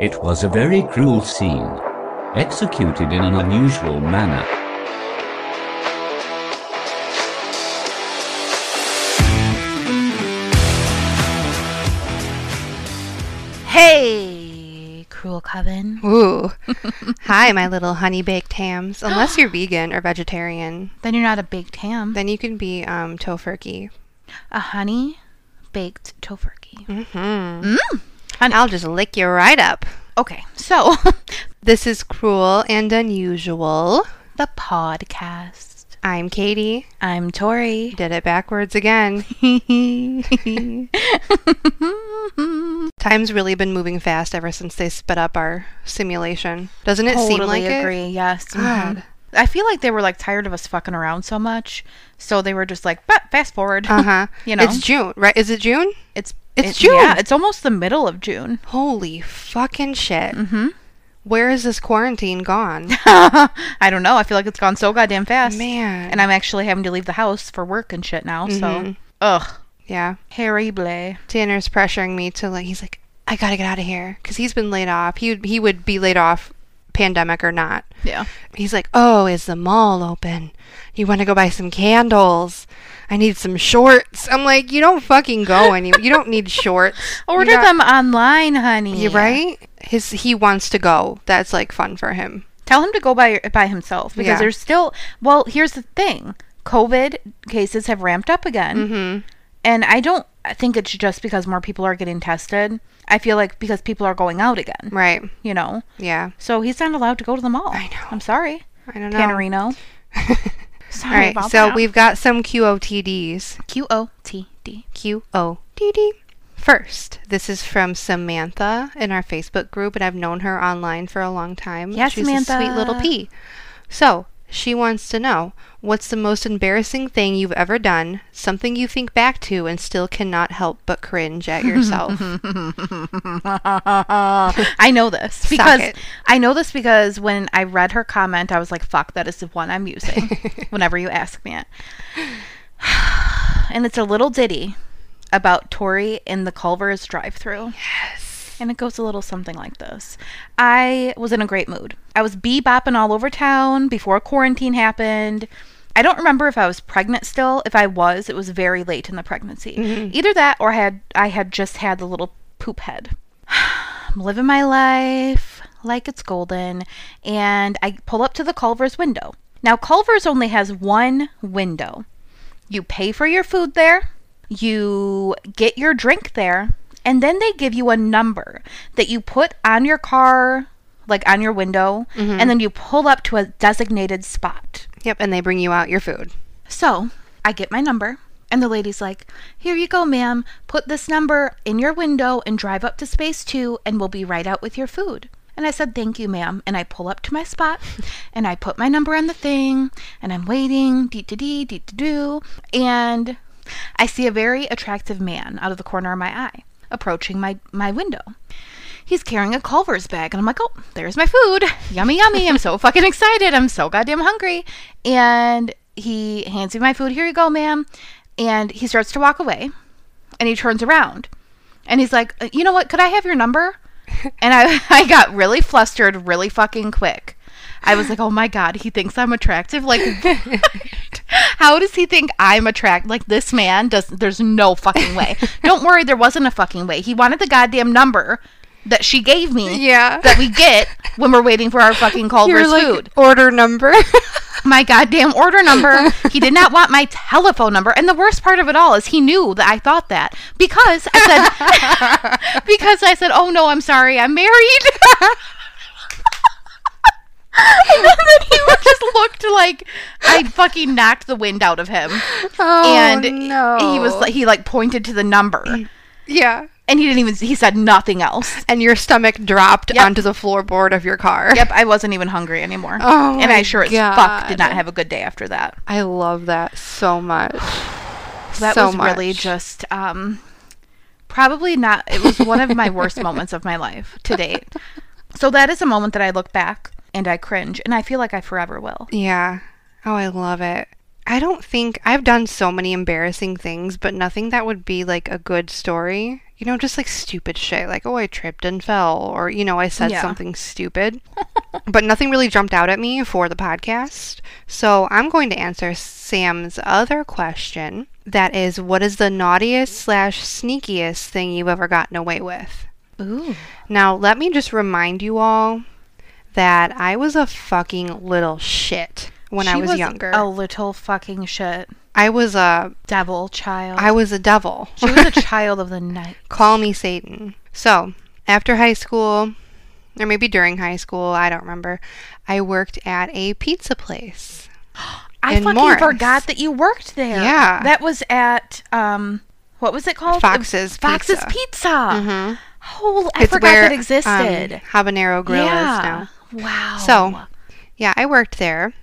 It was a very cruel scene, executed in an unusual manner. Hey, cruel coven. Ooh. Hi, my little honey baked hams. Unless you're vegan or vegetarian, Then you're not a baked ham. then you can be um tofurkey. A honey baked tofurkey. Mm-hmm. Honey. I'll just lick you right up. Okay, so This is cruel and unusual. the podcast. I'm Katie. I'm Tori. Did it backwards again. Time's really been moving fast ever since they sped up our simulation. Doesn't it seem like? totally agree. Yes. God. mhm. I feel like they were like tired of us fucking around so much, so they were just like, "But fast forward." Uh huh. You know? it's June, right? Is it June? It's It's it- June. Yeah, it's almost the middle of June. Holy fucking shit! Mm-hmm. Where is this quarantine gone? I don't know. I feel like it's gone so goddamn fast. Man. And I'm actually having to leave the house for work and shit now. So, Mhm. ugh, yeah. terrible. Tanner's pressuring me to like. He's like, I gotta get out of here because he's been laid off. He would- he would be laid off, pandemic or not. Yeah. He's like, Oh, is the mall open? You want to go buy some candles? I need some shorts. I'm like, you don't fucking go anywhere. You don't need shorts. Order got- them online, honey. You right? His he wants to go. That's like fun for him. Tell him to go by by himself because Yeah. there's still. Well, here's the thing: COVID cases have ramped up again, Mm-hmm. and I don't think it's just because more people are getting tested. I feel like because people are going out again. Right. You know, Yeah. so he's not allowed to go to the mall. I know. I'm sorry, I don't know. Tannerino. All Sorry right. about So that. we've got some QOTDs. Q O T D. QOTD. First, this is from Samantha in our Facebook group, and I've known her online for a long time. Yes, She's a sweet little pea. So, she wants to know what's the most embarrassing thing you've ever done, something you think back to and still cannot help but cringe at yourself. I know this because. I know this because when I read her comment, I was like, "Fuck, that is the one I'm using." whenever you ask me it, and it's a little ditty about Tori in the Culver's drive-through. yes. And it goes a little something like this. I was in a great mood. I was bebopping all over town before quarantine happened. I don't remember if I was pregnant still. If I was, it was very late in the pregnancy. Mm-hmm. Either that or I had I had just had the little poop head. I'm living my life like it's golden and I pull up to the Culver's window. Now Culver's only has one window. You pay for your food there, you get your drink there, and then they give you a number that you put on your car, like on your window, mm-hmm. and then you pull up to a designated spot. Yep, and they bring you out your food. So I get my number, and the lady's like, Here you go, ma'am. Put this number in your window and drive up to space two, and we'll be right out with your food. And I said, Thank you, ma'am. And I pull up to my spot, and I put my number on the thing, and I'm waiting, dee dee dee dee dee doo, and I see a very attractive man out of the corner of my eye approaching my, my window. He's carrying a Culver's bag, and I'm like, oh, there's my food. Yummy, yummy. I'm so fucking excited. I'm so goddamn hungry. And he hands me my food. Here you go, ma'am. And he starts to walk away, and he turns around, and he's like, "Uh, you know what? Could I have your number? And I, I got really flustered really fucking quick. I was like, oh my God, he thinks I'm attractive. Like, how does he think I'm attracted? Like, this man does, there's no fucking way. Don't worry, there wasn't a fucking way. He wanted the goddamn number that she gave me Yeah. that we get when we're waiting for our fucking Culver's like food. order number. My goddamn order number. he did not want my telephone number. And the worst part of it all is he knew that I thought that because I said, because I said, oh no, I'm sorry, I'm married. and then he just looked like I fucking knocked the wind out of him. oh, and no. he was like, he like pointed to the number yeah. and he didn't even, he said nothing else. And your stomach dropped Yep. onto the floorboard of your car. Yep, I wasn't even hungry anymore. Oh and I sure as fuck did not have a good day after that. I love that so much. that so was really just um probably not it was one of my worst moments of my life to date so that is a moment that i look back and i cringe and i feel like i forever will Yeah. Oh, I love it. I don't think I've done so many embarrassing things, but nothing that would be like a good story. you know, just like stupid shit, like oh I tripped and fell, or you know I said Yeah. something stupid, but nothing really jumped out at me for the podcast. So I'm going to answer Sam's other question. That is, what is the naughtiest slash sneakiest thing you've ever gotten away with? Ooh. Now, let me just remind you all that I was a fucking little shit when I She was, younger. A little fucking shit. I was a Devil child. I was a devil. she was a child of the night. Call me Satan. So, after high school, or maybe during high school, I don't remember, I worked at a pizza place. I fucking Morris. forgot that you worked there. Yeah. That was at um what was it called? Fox's Fox's Pizza. Pizza. Mhm. Oh, I forgot that existed. Um, Habanero Grill yeah. is now. Wow. So, yeah, I worked there.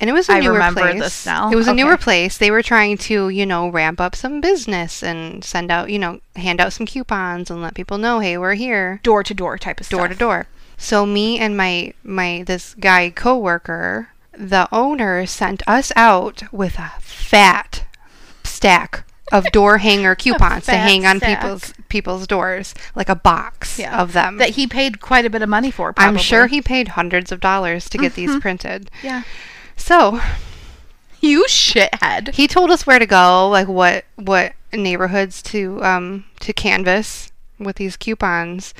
And it was a I newer remember place. this now. It was a newer place. They were trying to, you know, ramp up some business and send out, you know, hand out some coupons and let people know, hey, we're here, door to door type of stuff. Door to door. So me and my my this guy coworker, the owner sent us out with a fat stack of door hanger coupons to hang on stack. people's people's doors, like a box Yeah. of them. That he paid quite a bit of money for. Probably. I'm sure he paid hundreds of dollars to get these printed. Yeah. So You shithead. he told us where to go, like what what neighborhoods to um to canvas with these coupons.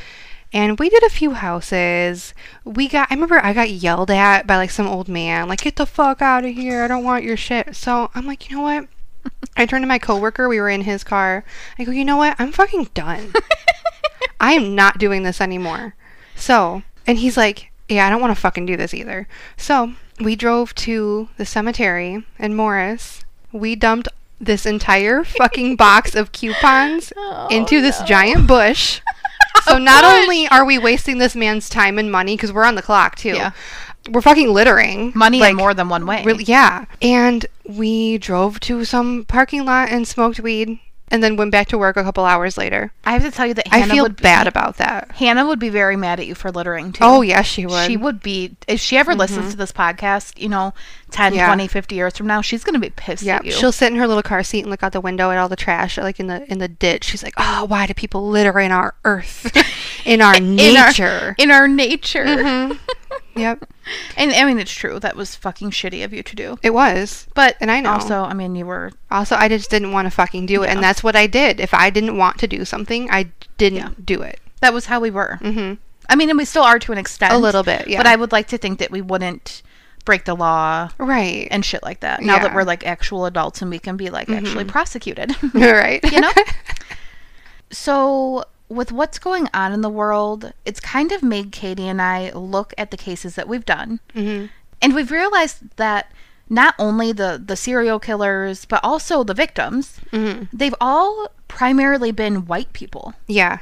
And we did a few houses. We got I remember I got yelled at by like some old man, like get the fuck out of here. I don't want your shit. So I'm like, "You know what?" I turned to my coworker, we were in his car. I go, "You know what? I'm fucking done. I am not doing this anymore." So, and he's like, "Yeah, I don't want to fucking do this either." So, we drove to the cemetery in Morris. We dumped this entire fucking box of coupons Oh, into this no. giant bush. So not only are we wasting this man's time and money because we're on the clock too. Yeah. We're fucking littering. Money like, in more than one way. Really, yeah. And we drove to some parking lot and smoked weed and then went back to work a couple hours later. I have to tell you that I feel would be, bad about that. Hannah would be very mad at you for littering too. Oh, yes, she would. She would be if she ever listens to this podcast, you know, 10, Yeah. 20, 50 years from now, she's going to be pissed Yeah, at you. she'll sit in her little car seat and look out the window at all the trash, like in the in the ditch. She's like, "Oh, why do people litter in our earth, in our in nature?" our, in our nature. Mhm. Yep, And I mean, it's true. That was fucking shitty of you to do. it was. But And I know. Also, I mean, you were Also, I just didn't want to fucking do it, and that's what I did. If I didn't want to do something, I didn't Yeah. do it. that was how we were. hmm I mean, and we still are to an extent. A little bit, yeah. But I would like to think that we wouldn't break the law Right. and shit like that. Now that Yeah. Mm-hmm. we're like actual adults and we can be like actually prosecuted. right. you know? so, with what's going on in the world, it's kind of made Katie and I look at the cases that we've done. hmm And we've realized that not only the, the serial killers, but also the victims, hmm they've all primarily been white people. Yeah.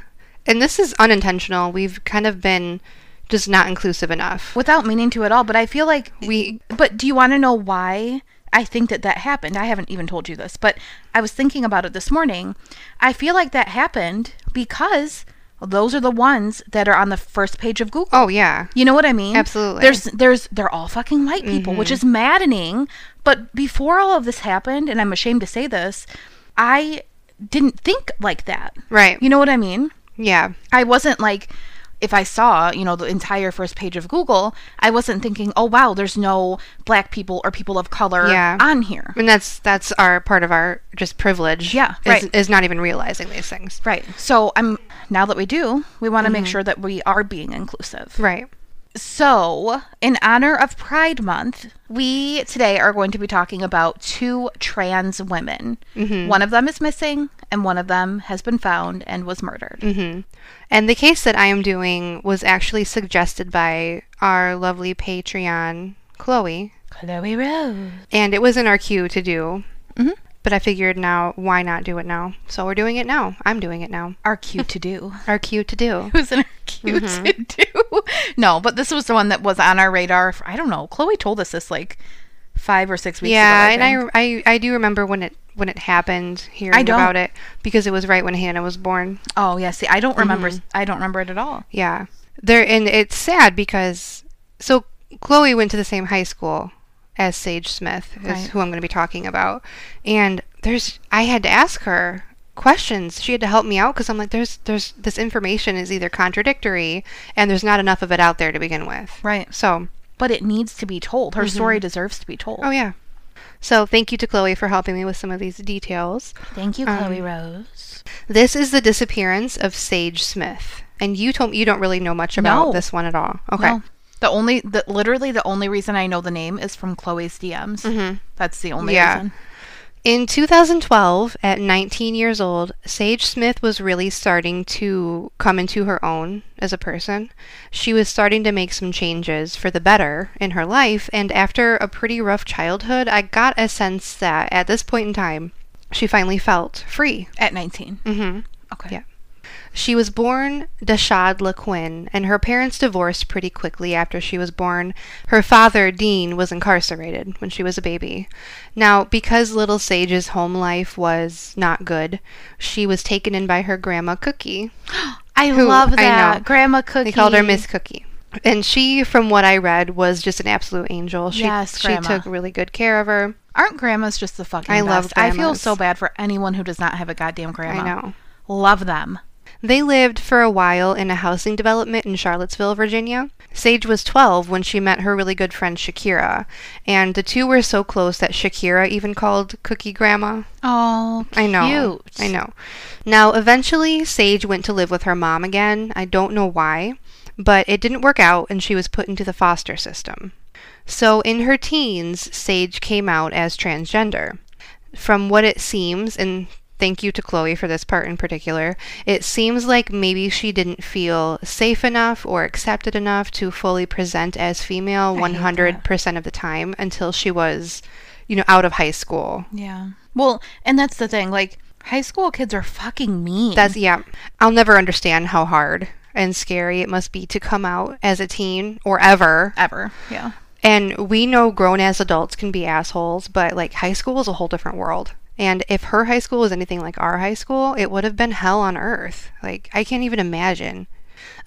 And this is unintentional. We've kind of been just not inclusive enough. Without meaning to at all, but I feel like We But do you want to know why I think that that happened? I haven't even told you this, but I was thinking about it this morning. I feel like that happened because those are the ones that are on the first page of Google. Oh yeah. You know what I mean? Absolutely. There's there's they're all fucking white people, which Mhm. is maddening. But before all of this happened, and I'm ashamed to say this, I didn't think like that. Right. You know what I mean? Yeah. I wasn't like if I saw, you know, the entire first page of Google, I wasn't thinking, "Oh wow, there's no black people or people of color Yeah. on here." And that's that's our part of our just privilege. Yeah, is, right. Is not even realizing these things. Right. So, I'm now that we do, we want to make Mm-hmm. sure that we are being inclusive. Right. So, in honor of Pride Month, we today are going to be talking about two trans women. Mhm. One of them is missing, and one of them has been found and was murdered. hmm And the case that I am doing was actually suggested by our lovely Patreon, Chloe, Chloe Rose. and it was in our queue to do. Mhm. But I figured now, why not do it now? So we're doing it now. I'm doing it now. Our cue to do. Our queue to do. It was in our queue Mm-hmm. to do. No, but this was the one that was on our radar. For, I don't know. Chloe told us this like five or six weeks yeah, ago. and I, I I do remember when it when it happened, hearing don't. about it because it was right when Hannah was born. oh yeah. See, I don't remember. Mhm. I don't remember it at all. Yeah. There and it's sad because so Chloe went to the same high school as Sage Smith, is Right. who I'm going to be talking about. And there's I had to ask her questions. She had to help me out because I'm like, there's there's this information is either contradictory and there's not enough of it out there to begin with. Right. So, But it needs to be told. Her story deserves to be told. oh yeah. So thank you to Chloe for helping me with some of these details. Thank you, Um, Chloe Rose. This is the disappearance of Sage Smith. And you told me you don't really know much about No. this one at all. Okay. No. The only, the, literally, the only reason I know the name is from Chloe's DMs. Mhm. That's the only Yeah. reason. In 2012, at 19 years old, Sage Smith was really starting to come into her own as a person. She was starting to make some changes for the better in her life, and after a pretty rough childhood, I got a sense that at this point in time, she finally felt free. At 19. hmm Okay. Yeah. She was born Dashad LaQuinn, and her parents divorced pretty quickly after she was born. Her father, Dean, was incarcerated when she was a baby. Now, because little Sage's home life was not good, she was taken in by her grandma Cookie. I Who- love I that. know. Grandma Cookie. They called her Miss Cookie. And she, from what I read, was just an absolute angel. She, Yes, she took really good care of her. Aren't grandmas just the fucking I best? love I feel so bad for anyone who does not have a goddamn grandma. I know. Love them. They lived for a while in a housing development in Charlottesville, Virginia. Sage was 12 when she met her really good friend Shakira, and the two were so close that Shakira even called Cookie Grandma. Oh, I know. cute. I know. Now, eventually, Sage went to live with her mom again. I don't know why, but it didn't work out, and she was put into the foster system. So, in her teens, Sage came out as transgender. From what it seems, and thank you to Chloe for this part in particular, it seems like maybe she didn't feel safe enough or accepted enough to fully present as female 100% of the time until she was, you know, out of high school. Yeah. Well, and that's the thing. Like, high school kids are fucking mean. That's yeah. I'll never understand how hard and scary it must be to come out as a teen or ever. ever. Yeah. And we know grown as adults can be assholes, but like high school is a whole different world. And if her high school was anything like our high school, it would have been hell on earth. Like I can't even imagine.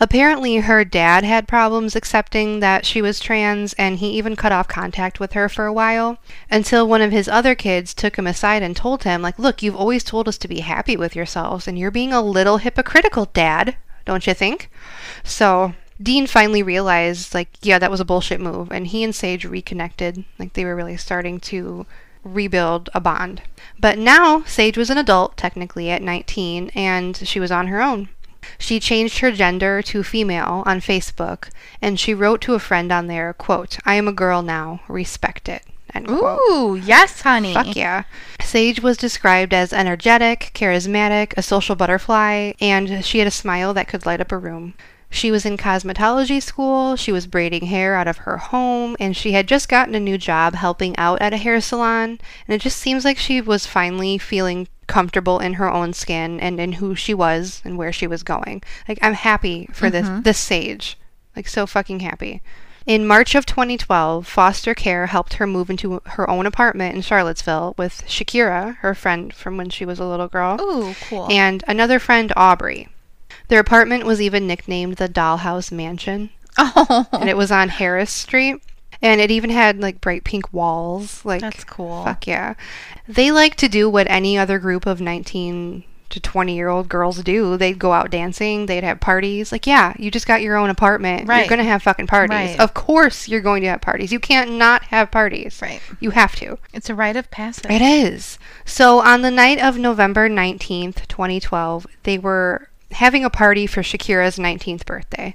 Apparently, her dad had problems accepting that she was trans, and he even cut off contact with her for a while until one of his other kids took him aside and told him, like, look, you've always told us to be happy with yourselves, and you're being a little hypocritical, Dad, don't you think? So, Dean finally realized, like, yeah, that was a bullshit move, and he and Sage reconnected. Like, they were really starting to rebuild a bond. But now, Sage was an adult, technically, at 19, and she was on her own. She changed her gender to female on Facebook, and she wrote to a friend on there, quote, I am a girl now, respect it, end quote. Ooh, yes, honey. Fuck yeah. Sage was described as energetic, charismatic, a social butterfly, and she had a smile that could light up a room. She was in cosmetology school, she was braiding hair out of her home, and she had just gotten a new job helping out at a hair salon. And it just seems like she was finally feeling comfortable in her own skin and in who she was and where she was going. Like, I'm happy for this, mm-hmm. this Sage. Like, so fucking happy. In March of 2012, foster care helped her move into her own apartment in Charlottesville with Shakira, her friend from when she was a little girl, Ooh, cool. and another friend, Aubrey. Their apartment was even nicknamed the Dollhouse Mansion, oh, and it was on Harris Street. And it even had like bright pink walls. Like, that's cool. fuck yeah. They like to do what any other group of 19 to 20 year old girls do. They'd go out dancing, they'd have parties. Like, yeah, you just got your own apartment. Right. You're going to have fucking parties. Right. Of course, you're going to have parties. You can't not have parties. Right. You have to. It's a rite of passage. It is. So on the night of November 19th, 2012, they were having a party for Shakira's 19th birthday.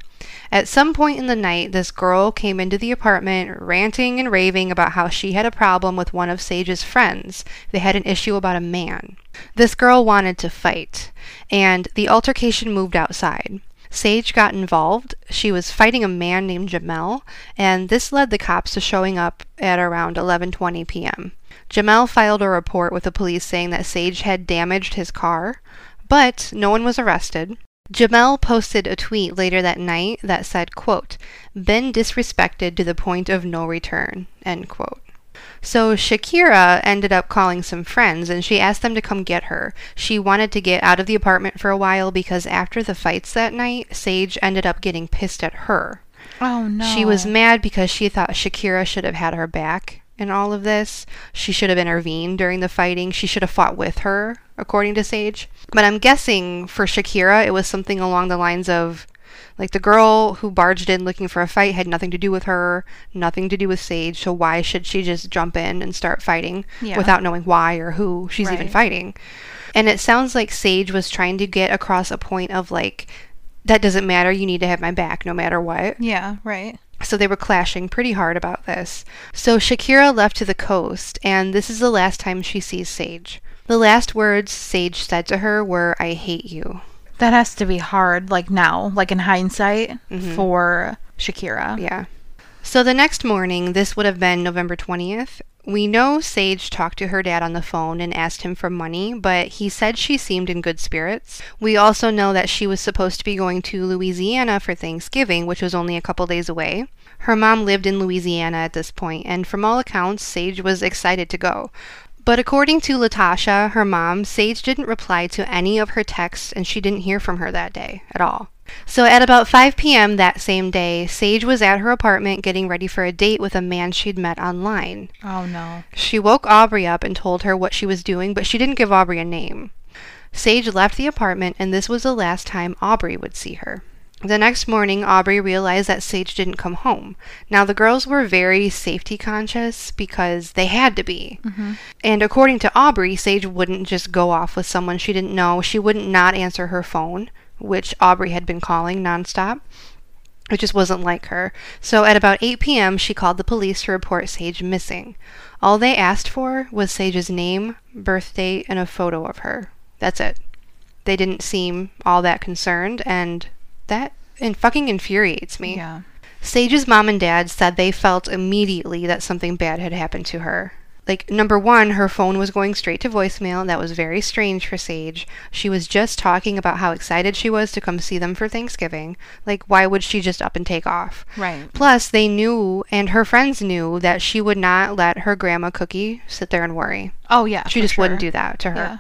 At some point in the night, this girl came into the apartment ranting and raving about how she had a problem with one of Sage's friends. They had an issue about a man. This girl wanted to fight, and the altercation moved outside. Sage got involved. She was fighting a man named Jamel, and this led the cops to showing up at around 11:20 p.m. Jamel filed a report with the police saying that Sage had damaged his car, but no one was arrested. Jamel posted a tweet later that night that said, quote, been disrespected to the point of no return, end quote. So Shakira ended up calling some friends and she asked them to come get her. She wanted to get out of the apartment for a while because after the fights that night, Sage ended up getting pissed at her. Oh no. She was mad because she thought Shakira should have had her back in all of this. She should have intervened during the fighting. She should have fought with her, according to Sage. But I'm guessing for Shakira, it was something along the lines of like the girl who barged in looking for a fight had nothing to do with her, nothing to do with Sage, so why should she just jump in and start fighting Yeah. without knowing why or who she's even fighting? And it sounds like Sage was trying to get across a point of like, that doesn't matter, you need to have my back no matter what. Yeah, right. So they were clashing pretty hard about this. So Shakira left to the coast, and this is the last time she sees Sage. The last words Sage said to her were, I hate you. That has to be hard, like now, like in hindsight, mm-hmm. for Shakira. Yeah. So the next morning, this would have been November 20th. We know Sage talked to her dad on the phone and asked him for money, but he said she seemed in good spirits. We also know that she was supposed to be going to Louisiana for Thanksgiving, which was only a couple days away. Her mom lived in Louisiana at this point, and from all accounts, Sage was excited to go. But according to Latasha, her mom, Sage didn't reply to any of her texts and she didn't hear from her that day at all. So at about 5 p.m. that same day, Sage was at her apartment getting ready for a date with a man she'd met online. Oh no. She woke Aubrey up and told her what she was doing, but she didn't give Aubrey a name. Sage left the apartment, and this was the last time Aubrey would see her. The next morning, Aubrey realized that Sage didn't come home. Now, the girls were very safety conscious because they had to be. Mm-hmm. And according to Aubrey, Sage wouldn't just go off with someone she didn't know. She wouldn't not answer her phone, which Aubrey had been calling nonstop. It just wasn't like her. So at about 8 p.m., she called the police to report Sage missing. All they asked for was Sage's name, birth date, and a photo of her. That's it. They didn't seem all that concerned, and that and fucking infuriates me. Yeah. Sage's mom and dad said they felt immediately that something bad had happened to her. Like, number one, her phone was going straight to voicemail. That was very strange for Sage. She was just talking about how excited she was to come see them for Thanksgiving. Like, why would she just up and take off? Right. Plus, they knew, and her friends knew, that she would not let her grandma Cookie sit there and worry. Oh yeah. She just wouldn't do that to her. Yeah.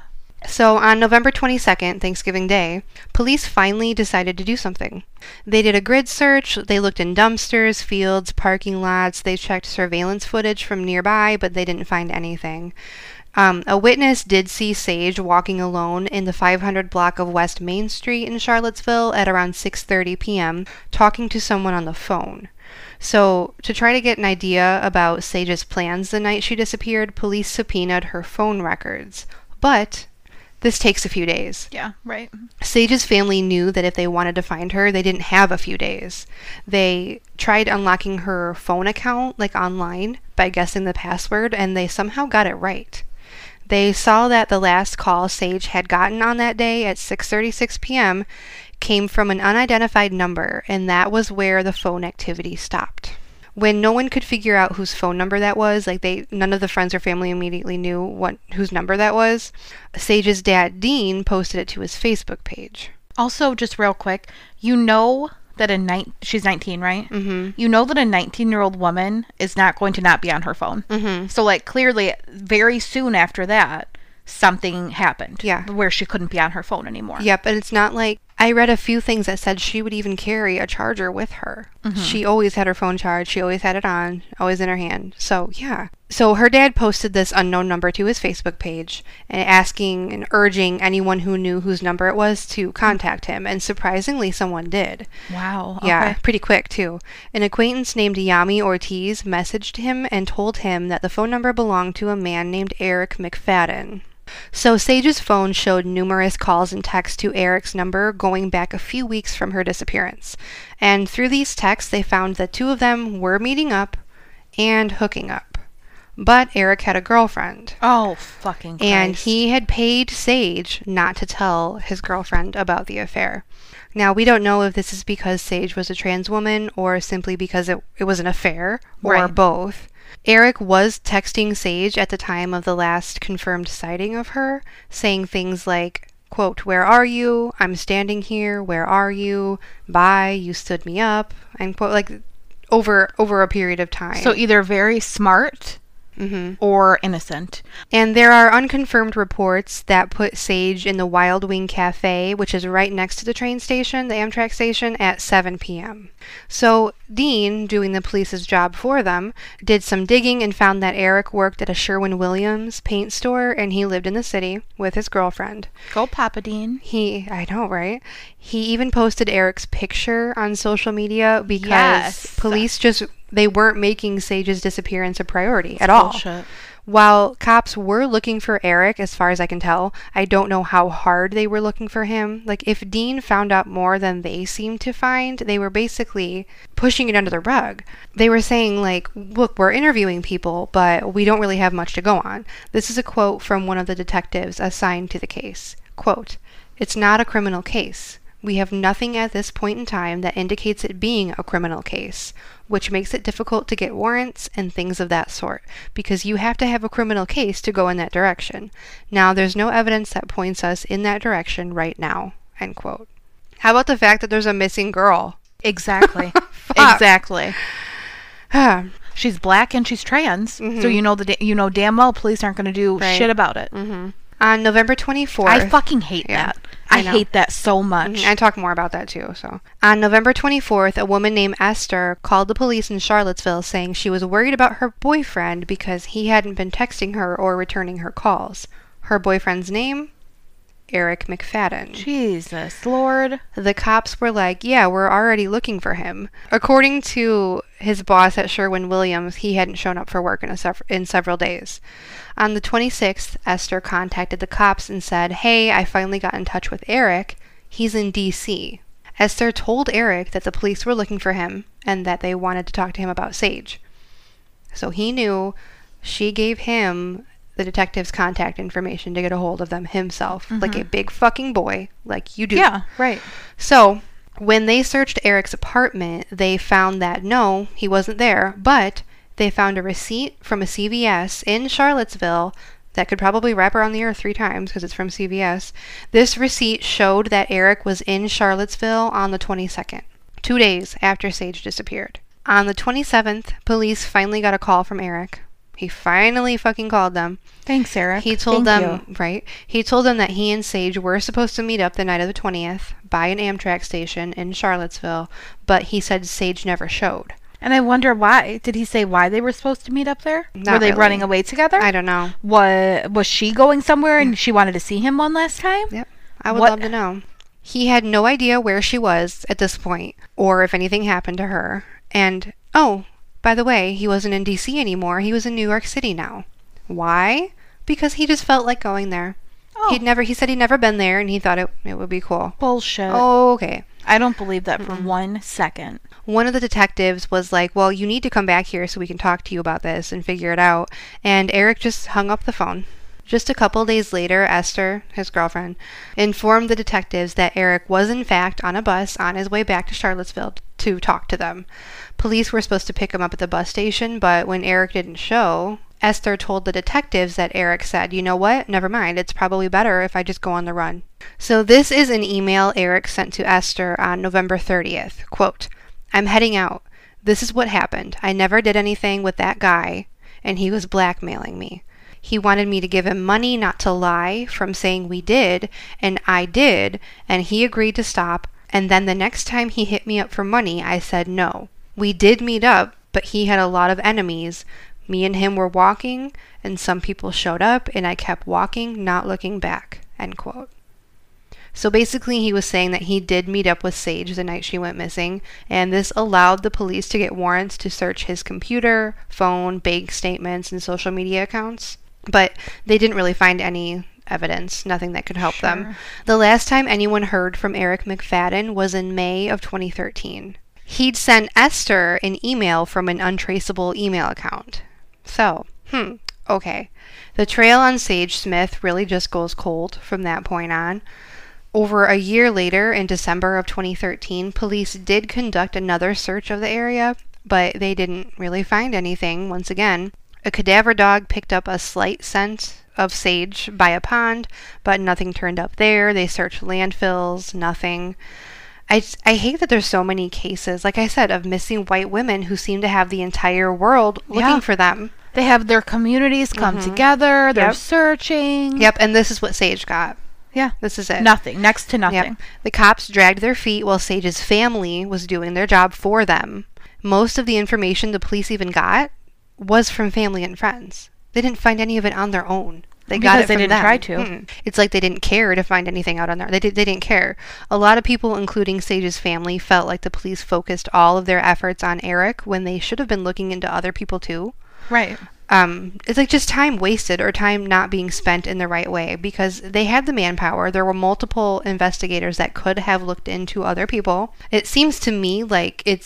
So on November 22nd, Thanksgiving Day, police finally decided to do something. They did a grid search, they looked in dumpsters, fields, parking lots, they checked surveillance footage from nearby, but they didn't find anything. Um, a witness did see Sage walking alone in the 500 block of West Main Street in Charlottesville at around 6:30 p.m., talking to someone on the phone. So, to try to get an idea about Sage's plans the night she disappeared, police subpoenaed her phone records. But this takes a few days. Yeah. Right. Sage's family knew that if they wanted to find her, they didn't have a few days. They tried unlocking her phone account, like online, by guessing the password, and they somehow got it right. They saw that the last call Sage had gotten on that day at 6:36 p.m. came from an unidentified number, and that was where the phone activity stopped. When no one could figure out whose phone number that was, like they none of the friends or family immediately knew what whose number that was, Sage's dad Dean posted it to his Facebook page. Also, just real quick, you know that a nine she's 19, right? Mm-hmm. You know that a 19 year old woman is not going to not be on her phone. Mm-hmm. So, like, clearly, very soon after that, something happened. Yeah. Where she couldn't be on her phone anymore. Yep, and it's not like I read a few things that said she would even carry a charger with her. Mm-hmm. She always had her phone charged. She always had it on, always in her hand. So, yeah. So, her dad posted this unknown number to his Facebook page and asking and urging anyone who knew whose number it was to mm-hmm. contact him. And surprisingly, someone did. Wow. Yeah, okay. pretty quick too. An acquaintance named Yami Ortiz messaged him and told him that the phone number belonged to a man named Eric McFadden. So Sage's phone showed numerous calls and texts to Eric's number going back a few weeks from her disappearance. And through these texts, they found that two of them were meeting up and hooking up. But Eric had a girlfriend. Oh, fucking Christ. And he had paid Sage not to tell his girlfriend about the affair. Now, we don't know if this is because Sage was a trans woman or simply because it, it was an affair or Right. both. Eric was texting Sage at the time of the last confirmed sighting of her, saying things like, quote, Where are you? I'm standing here. Where are you? Bye. You stood me up. And quote, like over over a period of time. So either very smart Mm-hmm. or innocent. And there are unconfirmed reports that put Sage in the Wild Wing Cafe, which is right next to the train station, the Amtrak station, at 7 p.m. So Dean, doing the police's job for them, did some digging and found that Eric worked at a Sherwin Williams paint store and he lived in the city with his girlfriend. Go, Papa Dean. He, I know, right? He even posted Eric's picture on social media because Yes. police just they weren't making Sage's disappearance a priority at all. Bullshit. While cops were looking for Eric, as far as I can tell, I don't know how hard they were looking for him. Like, if Dean found out more than they seemed to find, they were basically pushing it under the rug. They were saying, like, look, we're interviewing people, but we don't really have much to go on. This is a quote from one of the detectives assigned to the case. Quote, It's not a criminal case. We have nothing at this point in time that indicates it being a criminal case, which makes it difficult to get warrants and things of that sort, because you have to have a criminal case to go in that direction. Now, there's no evidence that points us in that direction right now. End quote. How about the fact that there's a missing girl? Exactly. Exactly. She's black and she's trans, so mm-hmm. you know the you know damn well police aren't going to do Right. shit about it. Mm-hmm. On November 24th. I fucking hate Yeah, that. I I, hate that so much. Mhm, I talk more about that too. So, on November 24th, a woman named Esther called the police in Charlottesville saying she was worried about her boyfriend because he hadn't been texting her or returning her calls. Her boyfriend's name? Eric McFadden. Jesus Lord. The cops were like, Yeah, we're already looking for him. According to his boss at Sherwin Williams, he hadn't shown up for work in, a sev- in several days. On the 26th, Esther contacted the cops and said, Hey, I finally got in touch with Eric. He's in D.C. Esther told Eric that the police were looking for him and that they wanted to talk to him about Sage. So he knew she gave him the detective's contact information to get a hold of them himself, like a mm-hmm. big fucking boy, like you do. Yeah, right. So, when they searched Eric's apartment, they found that no, he wasn't there, but they found a receipt from a CVS in Charlottesville that could probably wrap around the earth three times because it's from CVS. This receipt showed that Eric was in Charlottesville on the 22nd, two days after Sage disappeared. On the 27th, police finally got a call from Eric. He finally fucking called them. Thanks, Sarah. He told Thank them, you. right? He told them that he and Sage were supposed to meet up the night of the 20th by an Amtrak station in Charlottesville, but he said Sage never showed. And I wonder why. Did he say why they were supposed to meet up there? Not were they really. running away together? I don't know. Was was she going somewhere and she wanted to see him one last time? Yep. I would What- love to know. He had no idea where she was at this point or if anything happened to her. And, oh, by the way, he wasn't in DC anymore. He was in New York City now. Why? Because he just felt like going there. Oh. He'd never, he said he'd never been there and he thought it, it would be cool. Bullshit. Oh, okay. I don't believe that for one second. one of the detectives was like, Well, you need to come back here so we can talk to you about this and figure it out. And Eric just hung up the phone. Just a couple days later, Esther, his girlfriend, informed the detectives that Eric was in fact on a bus on his way back to Charlottesville to talk to them. Police were supposed to pick him up at the bus station, but when Eric didn't show, Esther told the detectives that Eric said, You know what? Never mind. It's probably better if I just go on the run. So this is an email Eric sent to Esther on November 30th. Quote, I'm heading out. This is what happened. I never did anything with that guy, and he was blackmailing me. He wanted me to give him money not to lie from saying we did, and I did, and he agreed to stop. And then the next time he hit me up for money, I said no. We did meet up, but he had a lot of enemies. Me and him were walking, and some people showed up, and I kept walking, not looking back. End quote. So basically, he was saying that he did meet up with Sage the night she went missing, and this allowed the police to get warrants to search his computer, phone, bank statements, and social media accounts. But they didn't really find any evidence, nothing that could help them. The last time anyone heard from Eric McFadden was in May of 2013. He'd sent Esther an email from an untraceable email account. So, hmm, okay. The trail on Sage Smith really just goes cold from that point on. Over a year later, in December of 2013, police did conduct another search of the area, but they didn't really find anything once again. A cadaver dog picked up a slight scent of sage by a pond, but nothing turned up there. They searched landfills, nothing. I, I hate that there's so many cases, like I said, of missing white women who seem to have the entire world looking Yeah. for them. They have their communities come mm-hmm. together. They're Yep. searching. Yep, and this is what Sage got. Yeah. This is it. Nothing. Next to nothing. Yep. The cops dragged their feet while Sage's family was doing their job for them. Most of the information the police even got was from family and friends. They didn't find any of it on their own. They got Because it they from didn't them. try to. Mm-mm. It's like they didn't care to find anything out on their. They did, they didn't care. A lot of people, including Sage's family, felt like the police focused all of their efforts on Eric when they should have been looking into other people too Right. um, it's like just time wasted or time not being spent in the right way because they had the manpower. There were multiple investigators that could have looked into other people. It seems to me like it's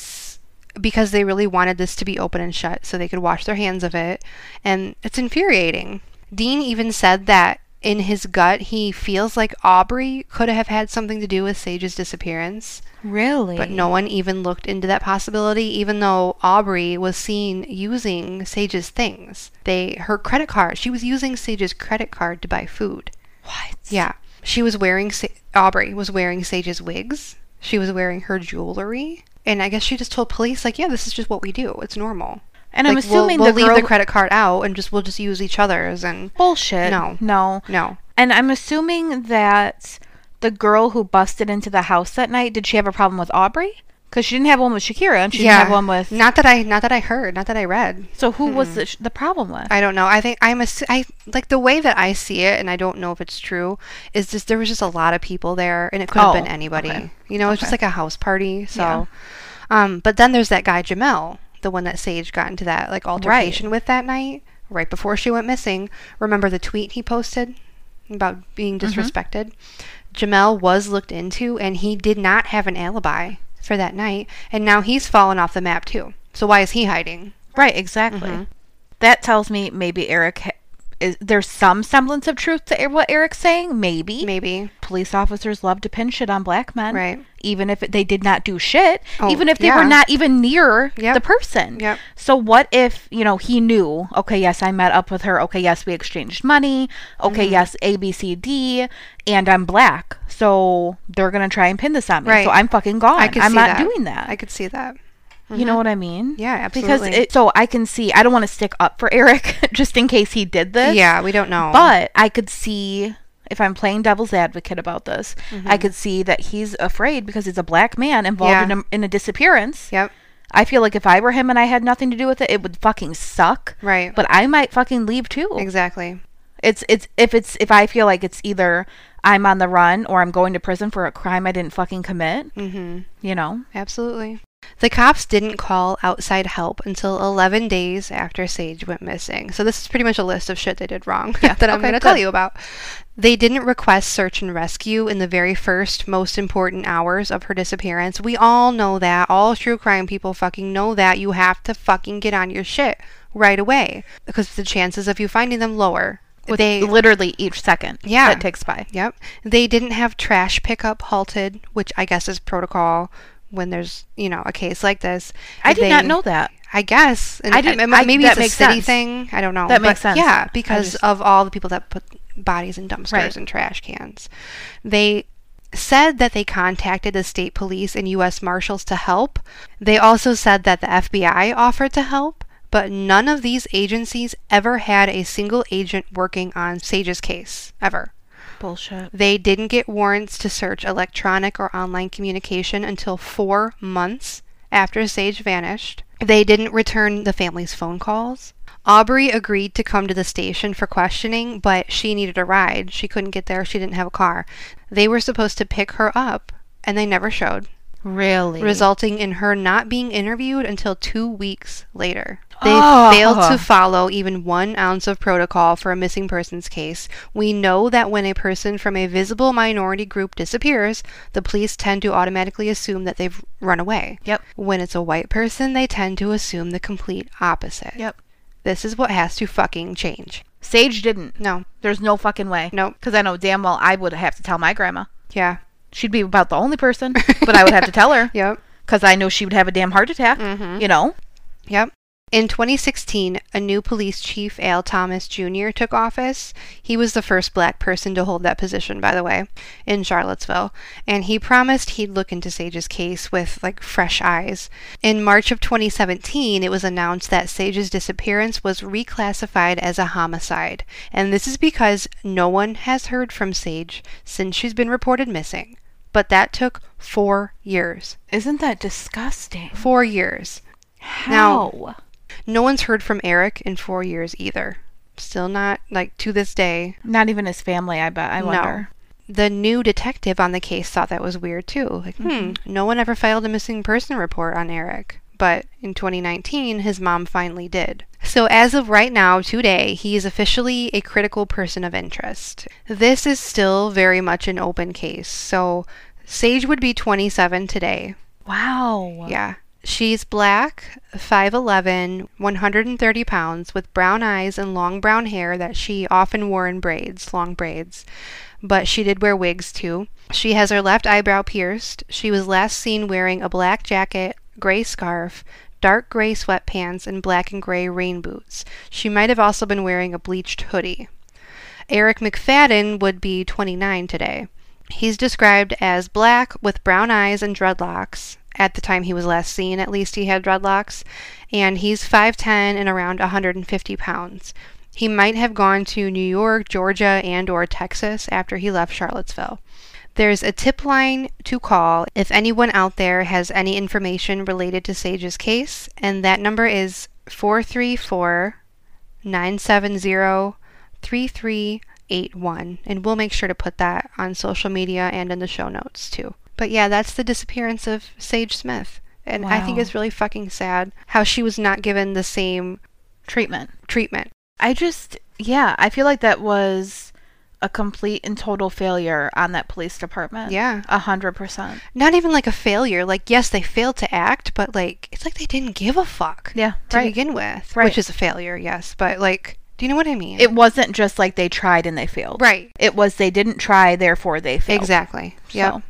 because they really wanted this to be open and shut so they could wash their hands of it. And it's infuriating. Dean even said that in his gut, he feels like Aubrey could have had something to do with Sage's disappearance. Really? But no one even looked into that possibility, even though Aubrey was seen using Sage's things. They her credit card. She was using Sage's credit card to buy food. What? Yeah, she was wearing Aubrey was wearing Sage's wigs. She was wearing her jewelry, and I guess she just told police like, "Yeah, this is just what we do. It's normal." And I'm assuming we'll, we'll girl leave the credit card out and just we'll just use each other's and bullshit. No. No. no. And I'm assuming that the girl who busted into the house that night, did she have a problem with Aubrey? Because she didn't have one with Shakira, and she yeah, didn't have one with. not that I not that I heard, not that I read. so who was the, the problem with? I don't know. I think I'm a, I like the way that I see it, and I don't know if it's true. Is just there was just a lot of people there, and it could have Oh, been anybody. okay. You know, it's just like a house party. So, Yeah. um, but then there's that guy Jamel, the one that Sage got into that like altercation with that night, right before she went missing. Remember the tweet he posted about being Mm-hmm. disrespected? Jamel was looked into, and he did not have an alibi for that night, and now he's fallen off the map too. So why is he hiding? right, exactly. Mm-hmm. That tells me maybe Eric. Is there's some semblance of truth to what Eric's saying? Maybe. Maybe. Police officers love to pin shit on black men. Right. Even if they did not do shit. Oh, even if they yeah. were not even near Yep. the person. Yep. So what if, you know, he knew, okay, yes, I met up with her. Okay, yes, we exchanged money. Okay, Mm-hmm. yes, A, B, C, D, and I'm black. So they're going to try and pin this on me. Right. So I'm fucking gone. I could I'm see not that. doing that. I could see that. You know what I mean? Yeah, Because absolutely. it, so I can see, I don't want to stick up for Eric just in case he did this. Yeah, we don't know. But I could see if I'm playing devil's advocate about this, Mm-hmm. I could see that he's afraid because he's a black man involved Yeah. in, a, in a disappearance. Yep. I feel like if I were him and I had nothing to do with it, it would fucking suck. Right. But I might fucking leave too. Exactly. It's it's if it's if I feel like it's either I'm on the run or I'm going to prison for a crime I didn't fucking commit. Mm-hmm. You know. Absolutely. The cops didn't call outside help until 11 days after Sage went missing. So this is pretty much a list of shit they did wrong that I'm okay, going to tell you about. They didn't request search and rescue in the very first most important hours of her disappearance. We all know that. All true crime people fucking know that. You have to fucking get on your shit right away because the chances of you finding them lower. With they literally each second Yeah. that ticks by. Yep. They didn't have trash pickup halted, which I guess is protocol when there's, you know, a case like this. I did They- not know that. I guess. And I didn't- I- maybe that it's a makes city sense. thing. I don't know. That makes sense. Yeah, because just- of all the people that put bodies in dumpsters Right. and trash cans. They said that they contacted the state police and U.S. Marshals to help. They also said that the FBI offered to help, but none of these agencies ever had a single agent working on Sage's case, ever. Bullshit. They didn't get warrants to search electronic or online communication until four months after Sage vanished. They didn't return the family's phone calls. Aubrey agreed to come to the station for questioning, but she needed a ride. She couldn't get there. She didn't have a car. They were supposed to pick her up, and they never showed, Really? resulting in her not being interviewed until two weeks later. They Oh. failed to follow even one ounce of protocol for a missing persons case. We know that when a person from a visible minority group disappears, the police tend to automatically assume that they've run away. Yep. When it's a white person, they tend to assume the complete opposite. Yep. This is what has to fucking change. Sage didn't. No. There's no fucking way. Nope. Because I know damn well I would have to tell my grandma. Yeah. She'd be about the only person, but I would have to tell her Yep. because I know she would have a damn heart attack. Mhm. You know. Yep. In 2016, a new police chief, Al Thomas Jr., took office. He was the first black person to hold that position, by the way, in Charlottesville. And he promised he'd look into Sage's case with, like, fresh eyes. In March of 2017, it was announced that Sage's disappearance was reclassified as a homicide. And this is because no one has heard from Sage since she's been reported missing. But that took four years. Isn't that disgusting? Four years. How? No one's heard from Eric in four years either. Still not, like, to this day. Not even his family, I bet. I wonder. The new detective on the case thought that was weird too. Like, hmm, no one ever filed a missing person report on Eric. But in 2019, his mom finally did. So, as of right now, today, he is officially a critical person of interest. This is still very much an open case. So, Sage would be 27 today. Wow. Yeah. She's black, 5'11, 130 pounds, with brown eyes and long brown hair that she often wore in braids, long braids. But she did wear wigs too. She has her left eyebrow pierced. She was last seen wearing a black jacket, gray scarf, dark gray sweatpants, and black and gray rain boots. She might have also been wearing a bleached hoodie. Eric McFadden would be 29 today. He's described as black with brown eyes and dreadlocks. At the time he was last seen, at least he had dreadlocks. And he's 5'10 and around 150 pounds. He might have gone to New York, Georgia, and or Texas after he left Charlottesville. There's a tip line to call if anyone out there has any information related to Sage's case, and that number is 434 970 3381. And we'll make sure to put that on social media and in the show notes too. But yeah, that's the disappearance of Sage Smith. And I think it's really fucking sad how she was not given the same Treatment. treatment. I just, yeah, I feel like that was a complete and total failure on that police department. Yeah. A hundred percent. Not even like a failure. Like, yes, they failed to act, but like, it's like they didn't give a fuck Yeah. to right. begin with, Right. which is a failure, yes. But like, do you know what I mean? It wasn't just like they tried and they failed. right. It was they didn't try, therefore they failed. Exactly. Yeah. So,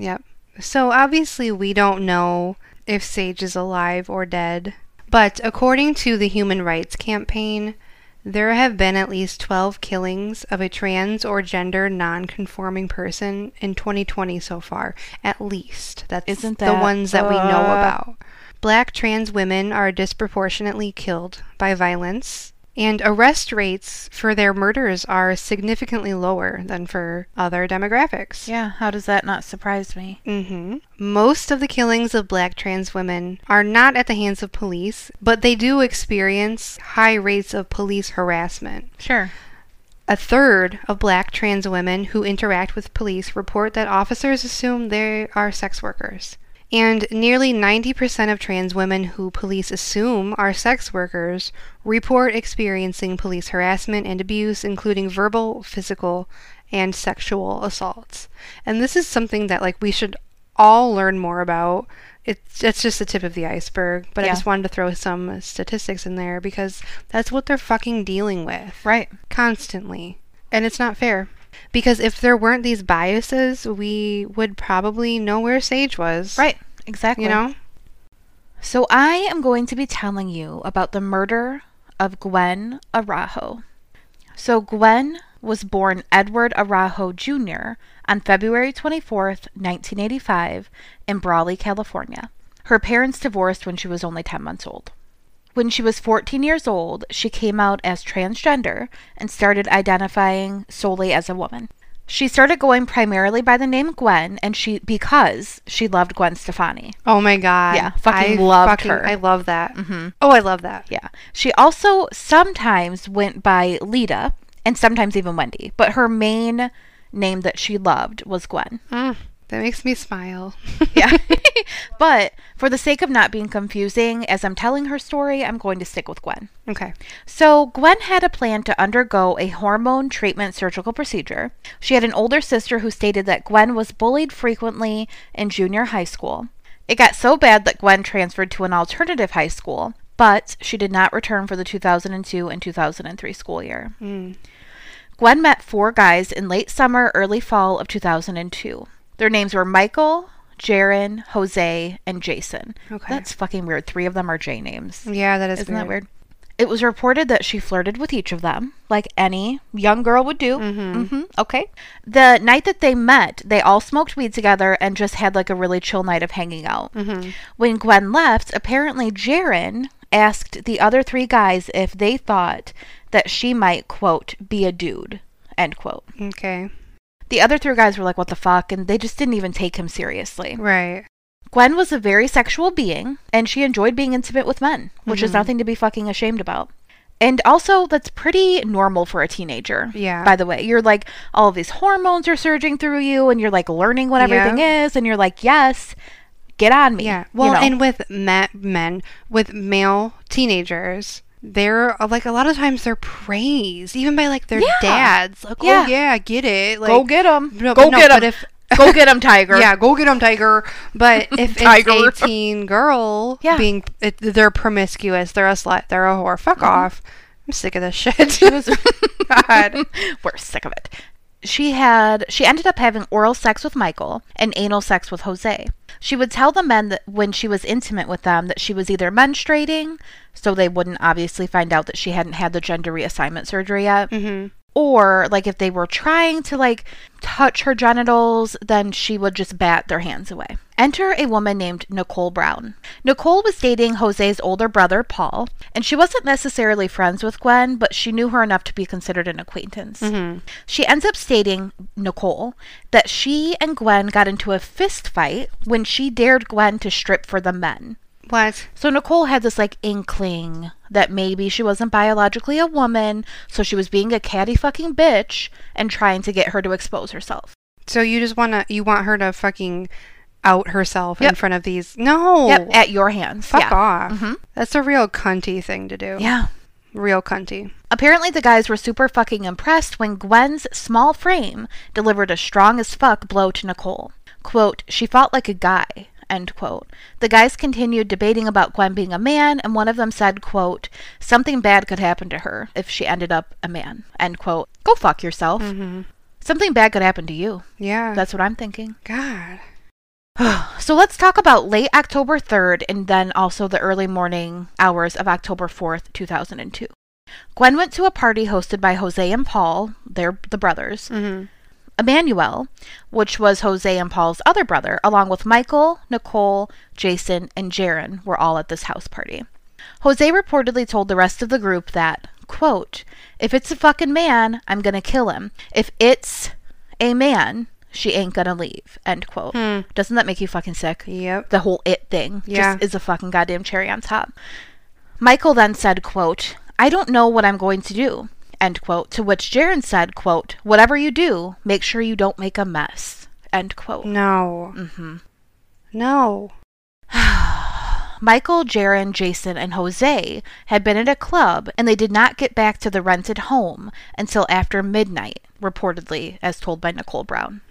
Yep. So obviously, we don't know if Sage is alive or dead. But according to the Human Rights Campaign, there have been at least 12 killings of a trans or gender non-conforming person in 2020 so far. At least. That's Isn't the ones that we know uh, about. Black trans women are disproportionately killed by violence, and arrest rates for their murders are significantly lower than for other demographics. yeah, how does that not surprise me? Mm-hmm. Most of the killings of black trans women are not at the hands of police, but they do experience high rates of police harassment. Sure. A third of black trans women who interact with police report that officers assume they are sex workers. And nearly 90% of trans women who police assume are sex workers report experiencing police harassment and abuse, including verbal, physical, and sexual assaults. And this is something that like we should all learn more about. It's it's just the tip of the iceberg, but I just wanted to throw some statistics in there because that's what they're fucking dealing with Right. constantly. And it's not fair. Because if there weren't these biases, we would probably know where Sage was. Right. Exactly. You know? So I am going to be telling you about the murder of Gwen Araujo. So Gwen was born Edward Araujo Jr. on February 24th, 1985 in Brawley, California. Her parents divorced when she was only 10 months old. When she was 14 years old, she came out as transgender and started identifying solely as a woman. She started going primarily by the name Gwen and she because she loved Gwen Stefani. Oh my god. Yeah, fucking I loved fucking- her. I love that. Oh, I love that. Yeah. She also sometimes went by Lita and sometimes even Wendy, but her main name that she loved was Gwen. Mm, that makes me smile. Yeah. but for the sake of not being confusing, as I'm telling her story, I'm going to stick with Gwen. okay. So, Gwen had a plan to undergo a hormone treatment surgical procedure. She had an older sister who stated that Gwen was bullied frequently in junior high school. It got so bad that Gwen transferred to an alternative high school, but she did not return for the 2002 and 2003 school year. Mm. Gwen met four guys in late summer, early fall of 2002. Their names were Michael, Jaron, Jose, and Jason. Okay. That's fucking weird. Three of them are J names. Yeah, that is Isn't that weird? It was reported that she flirted with each of them, like any young girl would do. Mm-hmm. Okay. The night that they met, they all smoked weed together and just had like a really chill night of hanging out. Mm-hmm. When Gwen left, apparently Jaron asked the other three guys if they thought that she might, quote, be a dude, end quote. Okay. The other three guys were like, what the fuck? And they just didn't even take him seriously. Right. Gwen was a very sexual being, and she enjoyed being intimate with men, which is Mhm. nothing to be fucking ashamed about. And also, that's pretty normal for a teenager. Yeah. By the way, you're like, all of these hormones are surging through you, and you're like learning what everything is, and you're like, yes, get on me. Yeah. you Well, know. and with men, with male teenagers, they're uh, like a lot of times they're praised even by like their Yeah. dads. Like, Yeah. oh yeah, get it. Like, go get them. No, go no, get them. if- go get him, Tiger. Yeah, go get them, Tiger. But if Tiger. it's a teen girl Yeah. being, it, they're promiscuous, they're a slut, they're a whore. Fuck off. I'm sick of this shit. God. We're sick of it. She had she ended up having oral sex with Michael and anal sex with Jose. She would tell the men that when she was intimate with them that she was either menstruating, so they wouldn't obviously find out that she hadn't had the gender reassignment surgery yet. hmm Or like if they were trying to like touch her genitals, then she would just bat their hands away. Enter a woman named Nicole Brown. Nicole was dating Jose's older brother, Paul, and she wasn't necessarily friends with Gwen, but she knew her enough to be considered an acquaintance. Mm-hmm. She ends up stating, Nicole, that she and Gwen got into a fist fight when she dared Gwen to strip for the men. What? So Nicole had this like inkling that maybe she wasn't biologically a woman, so she was being a catty fucking bitch and trying to get her to expose herself. So you just wanna, you want her to fucking out herself in front of these? No. Yep, at your hands. Fuck yeah. off. Mhm. That's a real cunty thing to do. Yeah. Real cunty. Apparently, the guys were super fucking impressed when Gwen's small frame delivered a strong as fuck blow to Nicole. Quote, she fought like a guy, end quote. The guys continued debating about Gwen being a man, and one of them said, quote, something bad could happen to her if she ended up a man, end quote. Go fuck yourself. Mm-hmm. Something bad could happen to you. Yeah. That's what I'm thinking. God. So let's talk about late October 3rd and then also the early morning hours of October 4th, 2002. Gwen went to a party hosted by Jose and Paul, they're the brothers. Mm-hmm. Emmanuel, which was Jose and Paul's other brother, along with Michael, Nicole, Jason, and Jaron, were all at this house party. Jose reportedly told the rest of the group that, quote, if it's a fucking man, I'm gonna kill him. If it's a man, she ain't gonna leave, end quote. Hmm. Doesn't that make you fucking sick? Yep. The whole it thing Yeah. just is a fucking goddamn cherry on top. Michael then said, quote, I don't know what I'm going to do, end quote, to which Jaron said, quote, whatever you do, make sure you don't make a mess, end quote. No. Mm-hmm. No. Michael, Jaron, Jason, and Jose had been at a club and they did not get back to the rented home until after midnight, reportedly, as told by Nicole Brown.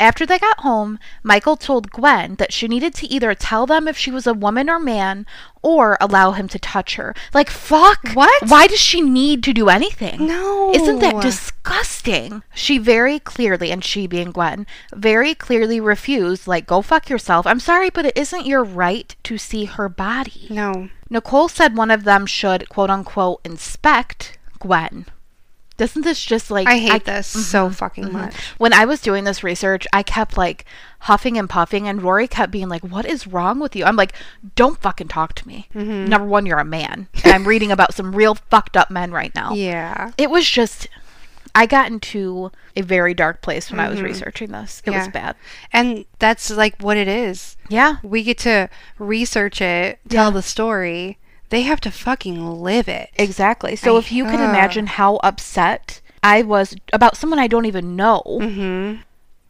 After they got home, Michael told Gwen that she needed to either tell them if she was a woman or man or allow him to touch her. Like, fuck! What? Why does she need to do anything? No. Isn't that disgusting? She very clearly, and she being Gwen, very clearly refused, like, go fuck yourself. I'm sorry, but it isn't your right to see her body. No. Nicole said one of them should, quote unquote, inspect Gwen. Doesn't this just like. I hate this so Mhm, fucking mhm. much. When I was doing this research, I kept like huffing and puffing, and Rory kept being like, What is wrong with you? I'm like, Don't fucking talk to me. Mhm. Number one, you're a man. And I'm reading about some real fucked up men right now Yeah. it was just I got into a very dark place when I was Mhm. researching this. It was bad. And that's like what it is. Yeah. We get to research it, tell Yeah. the story. They have to fucking live it. Exactly. So I- if you can imagine how upset I was about someone I don't even know. Mm-hmm.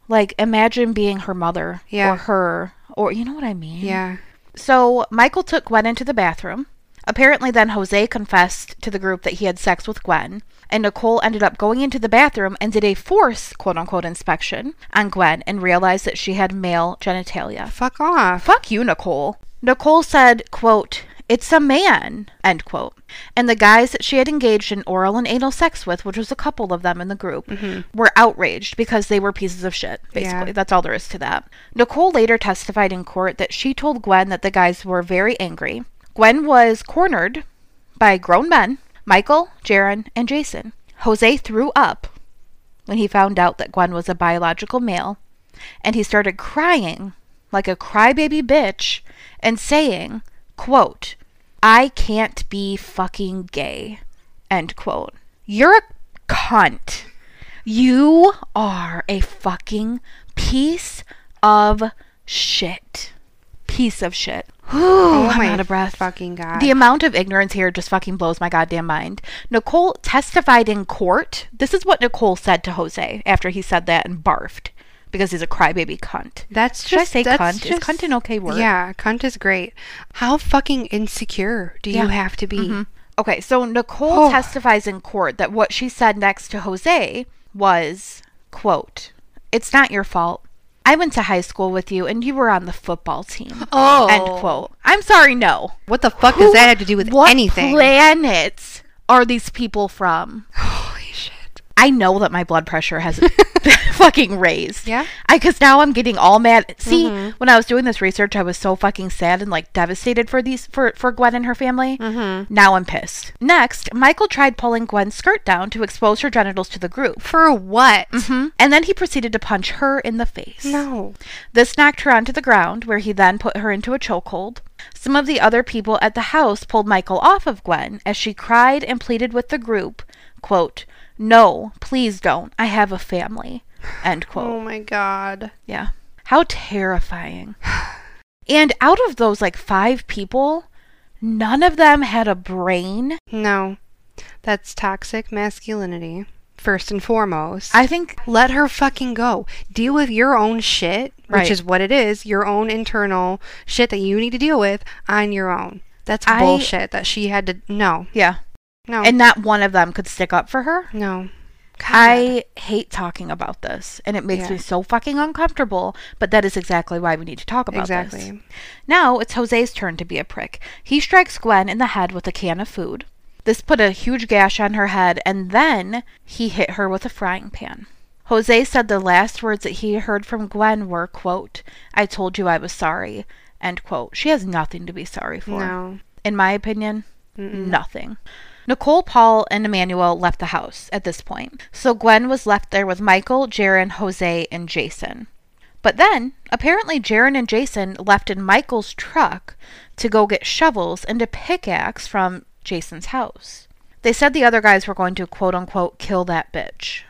Like imagine being her mother Yeah. or her or you know what I mean? Yeah. So Michael took Gwen into the bathroom. Apparently then Jose confessed to the group that he had sex with Gwen. And Nicole ended up going into the bathroom and did a force quote unquote inspection on Gwen and realized that she had male genitalia. Fuck off. Fuck you, Nicole. Nicole said, quote, It's a man, end quote. And the guys that she had engaged in oral and anal sex with, which was a couple of them in the group, mm-hmm. were outraged because they were pieces of shit, basically. Yeah. That's all there is to that. Nicole later testified in court that she told Gwen that the guys were very angry. Gwen was cornered by grown men, Michael, Jaron, and Jason. Jose threw up when he found out that Gwen was a biological male, and he started crying like a crybaby bitch and saying, quote, I can't be fucking gay, end quote. You're a cunt. You are a fucking piece of shit. Piece of shit. Whew, I'm out of breath. Oh fucking god. The amount of ignorance here just fucking blows my goddamn mind. Nicole testified in court. This is what Nicole said to Jose after he said that and barfed because he's a crybaby cunt. that's Should I say cunt? Is just- cunt an okay word? Yeah, cunt is great. How fucking insecure do Yeah. you have to be? Mhm. Okay, so Nicole Oh. testifies in court that what she said next to Jose was, quote, It's not your fault. I went to high school with you and you were on the football team. Oh. End quote. I'm sorry, no. What the fuck does that have to do with what anything? planets are these people from? Holy shit. I know that my blood pressure has fucking raised. Yeah? I because now I'm getting all mad. See, when I was doing this research, I was so fucking sad and like devastated for these for for Gwen and her family. Mm-hmm. Now I'm pissed. Next, Michael tried pulling Gwen's skirt down to expose her genitals to the group. For what? Hmm? And then he proceeded to punch her in the face. No. This knocked her onto the ground, where he then put her into a chokehold. Some of the other people at the house pulled Michael off of Gwen as she cried and pleaded with the group, quote, No, please don't. I have a family. End quote. Oh my god. Yeah. How terrifying. And out of those like five people, none of them had a brain. No. That's toxic masculinity. First and foremost. I think let her fucking go. Deal with your own shit, which is what it is, your own internal shit that you need to deal with on your own. That's I- bullshit that she had to no. yeah. No. And not one of them could stick up for her. no. God. I hate talking about this and it makes Yeah. me so fucking uncomfortable, but that is exactly why we need to talk about this. Exactly. Now it's Jose's turn to be a prick. He strikes Gwen in the head with a can of food. This put a huge gash on her head, and then he hit her with a frying pan. Jose said the last words that he heard from Gwen were, quote, I told you I was sorry, end quote. She has nothing to be sorry for. No. In my opinion, nothing. Nicole, Paul, and Emmanuel left the house at this point, so Gwen was left there with Michael, Jaron, Jose, and Jason. But then, apparently, Jaron and Jason left in Michael's truck to go get shovels and a pickaxe from Jason's house. They said the other guys were going to quote unquote kill that bitch.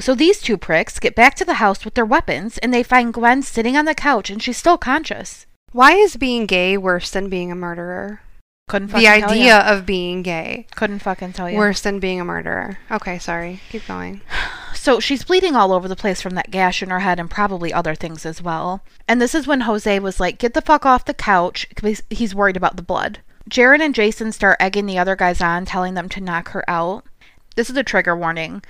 So these two pricks get back to the house with their weapons and they find Gwen sitting on the couch and she's still conscious. Why is being gay worse than being a murderer? Couldn't The idea of being gay Couldn't fucking tell you. worse than being a murderer. Okay, sorry. Keep going. So she's bleeding all over the place from that gash in her head and probably other things as well. And this is when Jose was like, get the fuck off the couch because he's worried about the blood. Jaron and Jason start egging the other guys on, telling them to knock her out. This is a trigger warning.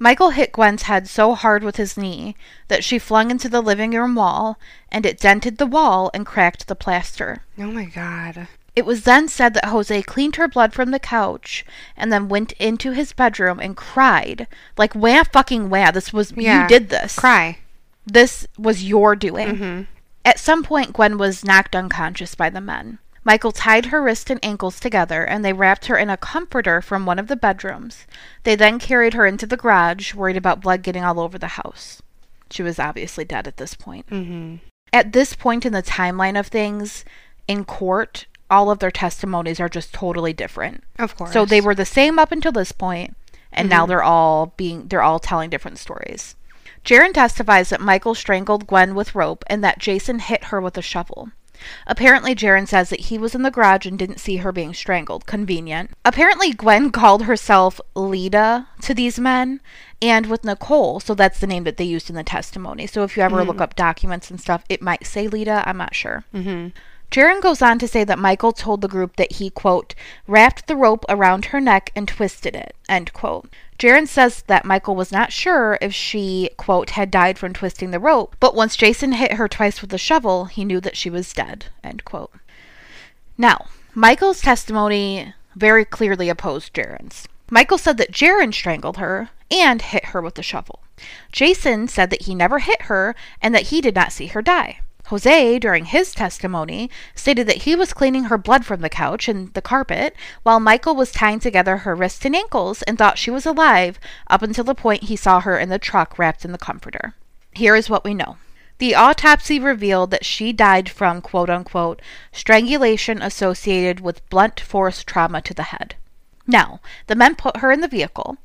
Michael hit Gwen's head so hard with his knee that she flung into the living room wall and it dented the wall and cracked the plaster. Oh my god. It was then said that Jose cleaned her blood from the couch and then went into his bedroom and cried. Like, wah fucking wah, this was, Yeah. you did this. Cry. This was your doing. Mm-hmm. At some point, Gwen was knocked unconscious by the men. Michael tied her wrists and ankles together and they wrapped her in a comforter from one of the bedrooms. They then carried her into the garage, worried about blood getting all over the house. She was obviously dead at this point. Mm-hmm. At this point in the timeline of things, in court, all of their testimonies are just totally different. Of course. So they were the same up until this point, and now they're all being they're all telling different stories. Jaron testifies that Michael strangled Gwen with rope and that Jason hit her with a shovel. Apparently, Jaron says that he was in the garage and didn't see her being strangled. Convenient. Apparently, Gwen called herself Lita to these men and with Nicole, so that's the name that they used in the testimony. So if you ever look up documents and stuff, it might say Lita. I'm not sure. Mm-hmm. Jaron goes on to say that Michael told the group that he, quote, wrapped the rope around her neck and twisted it, end quote. Jaron says that Michael was not sure if she, quote, had died from twisting the rope, but once Jason hit her twice with a shovel, he knew that she was dead, end quote. Now, Michael's testimony very clearly opposed Jaron's. Michael said that Jaron strangled her and hit her with the shovel. Jason said that he never hit her and that he did not see her die. Jose, during his testimony, stated that he was cleaning her blood from the couch and the carpet while Michael was tying together her wrists and ankles and thought she was alive up until the point he saw her in the truck wrapped in the comforter. Here is what we know. The autopsy revealed that she died from quote unquote strangulation associated with blunt force trauma to the head. Now, the men put her in the vehicle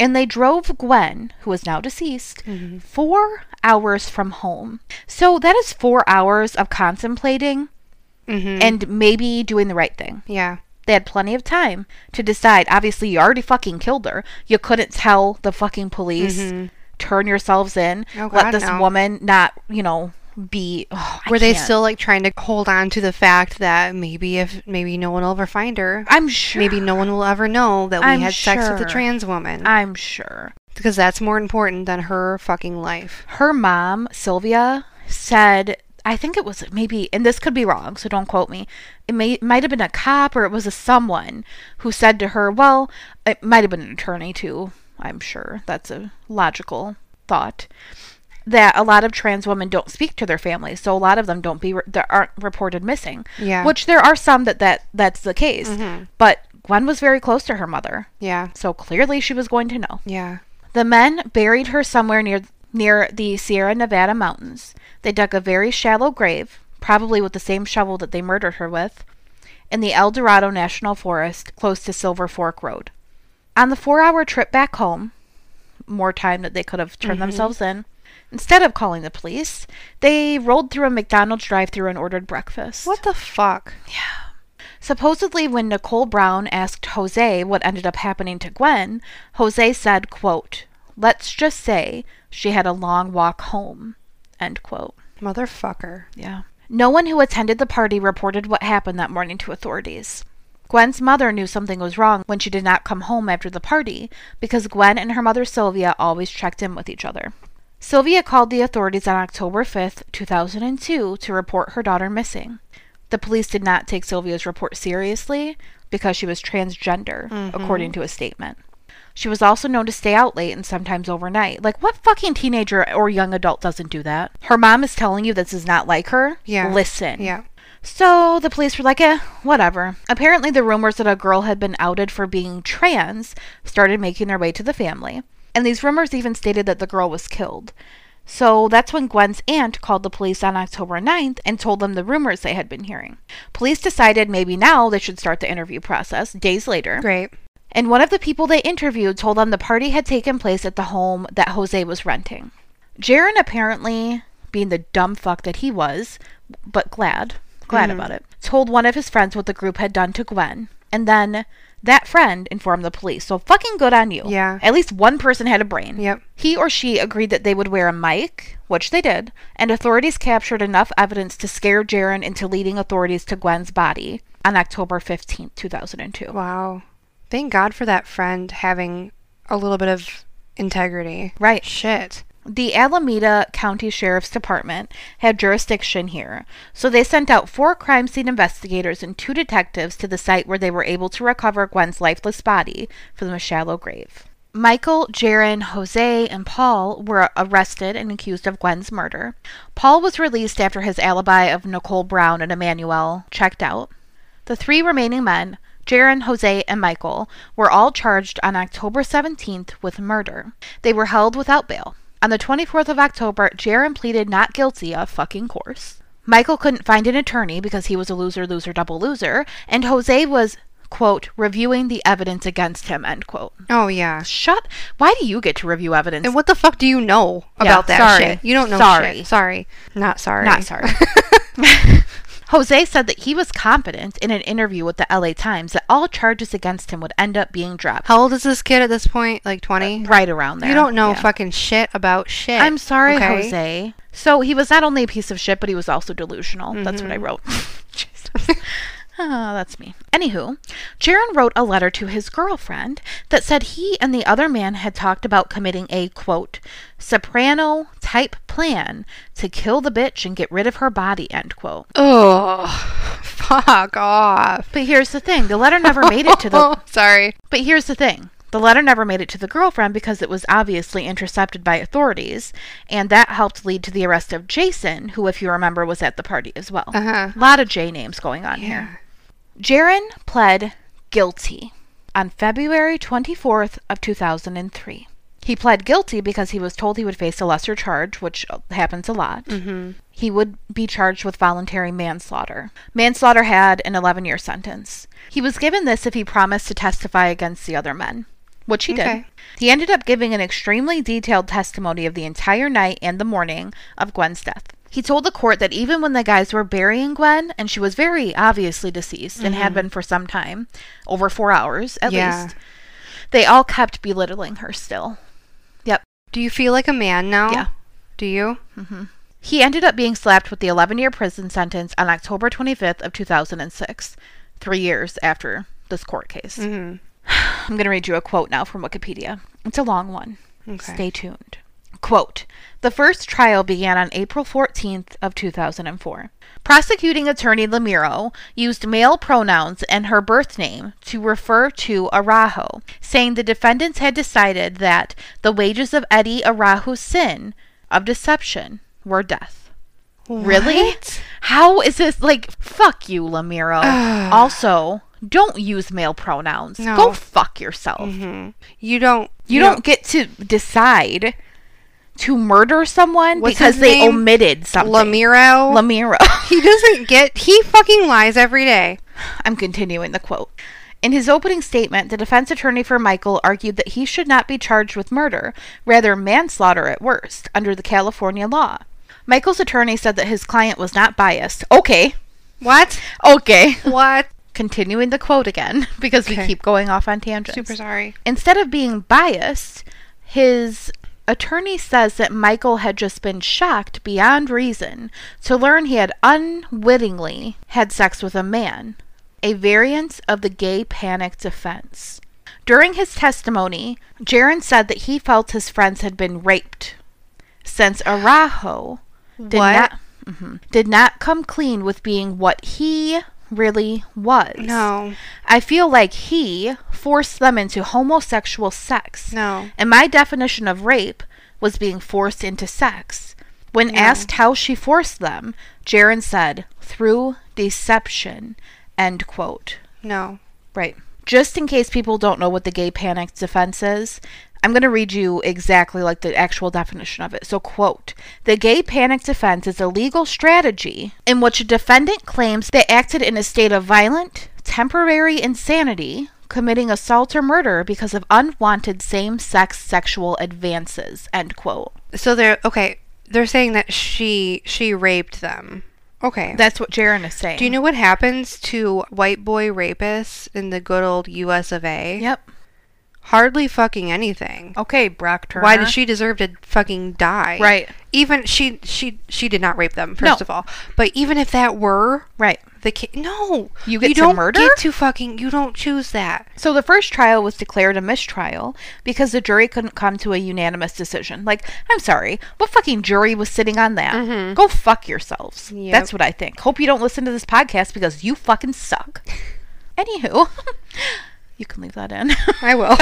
and they drove Gwen, who is now deceased, four hours from home. So that is four hours of contemplating Mm-hmm. and maybe doing the right thing. yeah. They had plenty of time to decide. Obviously, you already fucking killed her. You couldn't tell the fucking police. Turn yourselves in. Mm-hmm. Oh, Let this no. woman not, you know, be. oh, Were they still like trying to hold on to the fact that maybe if maybe no one will ever find her, I'm sure. maybe no one will ever know that we I'm had sex with a trans woman I'm sure. because that's more important than her fucking life. her mom, Sylvia, said, I think it was maybe, and this could be wrong, so don't quote me. It may might have been a cop or it was a someone who said to her, well, it might have been an attorney too. I'm sure that's a logical thought. That a lot of trans women don't speak to their families, so a lot of them don't be that aren't reported missing. Yeah. which there are some that that that's the case. Mm-hmm. But Gwen was very close to her mother, Yeah. so clearly she was going to know. Yeah. The men buried her somewhere near near the Sierra Nevada mountains. They dug a very shallow grave, probably with the same shovel that they murdered her with, in the El Dorado National Forest, close to Silver Fork Road. On the four-hour trip back home, more time that they could have turned mm-hmm. themselves in. Instead of calling the police, they rolled through a McDonald's drive-through and ordered breakfast. What the fuck? Yeah. Supposedly, when Nicole Brown asked Jose what ended up happening to Gwen, Jose said, quote, Let's just say she had a long walk home. End quote. Motherfucker. Yeah. No one who attended the party reported what happened that morning to authorities. Gwen's mother knew something was wrong when she did not come home after the party because Gwen and her mother Sylvia always checked in with each other. Sylvia called the authorities on October 5th, 2002 to report her daughter missing. The police did not take Sylvia's report seriously because she was transgender, according to a statement. She was also known to stay out late and sometimes overnight. Like, what fucking teenager or young adult doesn't do that? Her mom is telling you this is not like her. Yeah. Listen. Yeah. So the police were like, eh, whatever. Apparently, the rumors that a girl had been outed for being trans started making their way to the family. And these rumors even stated that the girl was killed. So that's when Gwen's aunt called the police on October 9th and told them the rumors they had been hearing. Police decided maybe now they should start the interview process days later. Great. And one of the people they interviewed told them the party had taken place at the home that Jose was renting. Jaron apparently, being the dumb fuck that he was, but glad, glad mm-hmm. about it, told one of his friends what the group had done to Gwen. And then that friend informed the police. So fucking good on you. Yeah. At least one person had a brain. Yep. He or she agreed that they would wear a mic, which they did, and authorities captured enough evidence to scare Jaron into leading authorities to Gwen's body on October 15th, 2002. Wow. Thank God for that friend having a little bit of integrity. Right. Shit. The Alameda County Sheriff's Department had jurisdiction here, so they sent out four crime scene investigators and two detectives to the site where they were able to recover Gwen's lifeless body from a shallow grave. Michael, Jaron, Jose, and Paul were arrested and accused of Gwen's murder. Paul was released after his alibi of Nicole Brown and Emmanuel checked out. The three remaining men, Jaron, Jose, and Michael, were all charged on October 17th with murder. They were held without bail. On the 24th of October, Jaron pleaded not guilty of fucking course. Michael couldn't find an attorney because he was a loser, loser, double loser, and Jose was, quote, reviewing the evidence against him, end quote. Oh yeah. Shut. Why do you get to review evidence? And what the fuck do you know Yeah, about that sorry. shit? You don't know Sorry. shit. Sorry. Not sorry. Not sorry. Jose said that he was confident in an interview with the LA Times that all charges against him would end up being dropped. How old is this kid at this point? Like 20? Right around there. You don't know Yeah. fucking shit about shit. I'm sorry, okay? Jose. So he was not only a piece of shit, but he was also delusional. That's what I Mm-hmm. wrote. Ah, that's me. Anywho, Jaron wrote a letter to his girlfriend that said he and the other man had talked about committing a quote, soprano type plan to kill the bitch and get rid of her body, end quote. Oh, fuck off. But here's the thing the letter never made it to the. Sorry. But here's the thing the letter never made it to the girlfriend because it was obviously intercepted by authorities, and that helped lead to the arrest of Jason, who, if you remember, was at the party as well. Uh huh. A lot of J names going on here. Jaron pled guilty on February 24th of 2003. He pled guilty because he was told he would face a lesser charge, which happens a lot. Mm-hmm. He would be charged with voluntary manslaughter. Manslaughter had an 11 year sentence. He was given this if he promised to testify against the other men, which he did. He ended up giving an extremely detailed testimony of the entire night and the morning of Gwen's death. He told the court that even when the guys were burying Gwen, and she was very obviously deceased and had been for some time, over four hours at Yeah. least, they all kept belittling her still. Yep. Do you feel like a man now? Yeah. Do you? Mm-hmm. He ended up being slapped with the 11 year prison sentence on October 25th of 2006, three years after this court case. Mm-hmm. I'm going to read you a quote now from Wikipedia. It's a long one. Okay. Stay tuned. Quote, the first trial began on April 14th of 2004. Prosecuting attorney Lamiero used male pronouns and her birth name to refer to Araujo, saying the defendants had decided that the wages of Eddie Araujo's sin of deception were death. Really? What? How is this like fuck you, Lamiero? also, don't use male pronouns. No. Go fuck yourself. Mm-hmm. You don't. You don't get to decide to murder someone What's because they name? omitted something. Lamiero. Lamiero. he doesn't get. He fucking lies every day. I'm continuing the quote. In his opening statement, the defense attorney for Michael argued that he should not be charged with murder, rather manslaughter at worst, under the California law. Michael's attorney said that his client was not biased. Okay. What? Okay. What? Continuing the quote again, because we keep going off on tangents. Super sorry. Instead of being biased, his attorney says that Michael had just been shocked beyond reason to learn he had unwittingly had sex with a man, a variant of the gay panic defense. During his testimony, Jaron said that he felt his friends had been raped, since Araujo did What? not mhm, did not come clean with being what he really was. No. I feel like he forced them into homosexual sex. No. And my definition of rape was being forced into sex. When No. asked how she forced them, Jaron said, through deception. End quote. No. Right. Just in case people don't know what the gay panic defense is, I'm going to read you exactly like the actual definition of it. So, quote The gay panic defense is a legal strategy in which a defendant claims they acted in a state of violent, temporary insanity, committing assault or murder because of unwanted same sex sexual advances. End quote. So they're okay. They're saying that she she raped them. Okay. That's what Jaron is saying. Do you know what happens to white boy rapists in the good old U.S. of A? Yep. Hardly fucking anything. Okay, Brock Turner. Why does she deserve to fucking die? Right. Even she she she did not rape them. No. First of all, but even if that were Right. the case, no, You get to don't murder? get to fucking. You don't choose that. So the first trial was declared a mistrial because the jury couldn't come to a unanimous decision. Like, I'm sorry, what fucking jury was sitting on that? Mm-hmm. Go fuck yourselves. Yep. That's what I think. Hope you don't listen to this podcast because you fucking suck. Anywho, you can leave that in. I will.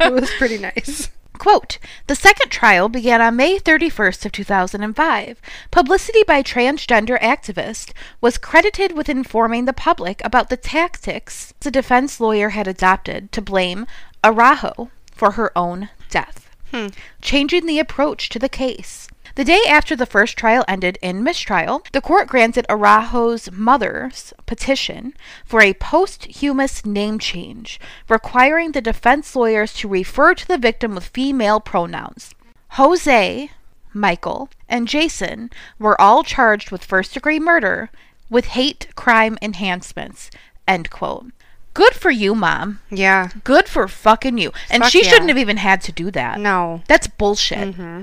it was pretty nice. Quote, the second trial began on May 31st of 2005. Publicity by transgender activist was credited with informing the public about the tactics the defense lawyer had adopted to blame Araujo for her own death, Hmm. changing the approach to the case. The day after the first trial ended in mistrial, the court granted Araujo's mother's petition for a posthumous name change, requiring the defense lawyers to refer to the victim with female pronouns. Jose, Michael, and Jason were all charged with first degree murder with hate crime enhancements. End quote. Good for you, mom. Yeah. Good for fucking you. And Fuck she yeah. shouldn't have even had to do that. No. That's bullshit. hmm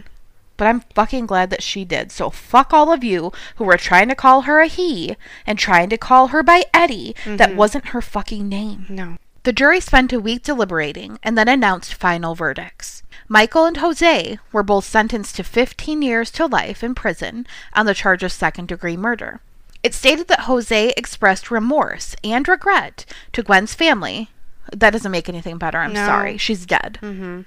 but I'm fucking glad that she did. So fuck all of you who were trying to call her a he and trying to call her by Eddie. That mm-hmm. wasn't her fucking name. No. The jury spent a week deliberating and then announced final verdicts. Michael and Jose were both sentenced to 15 years to life in prison on the charge of second degree murder. It stated that Jose expressed remorse and regret to Gwen's family. That doesn't make anything better. I'm No. sorry. She's dead. Mm-hmm.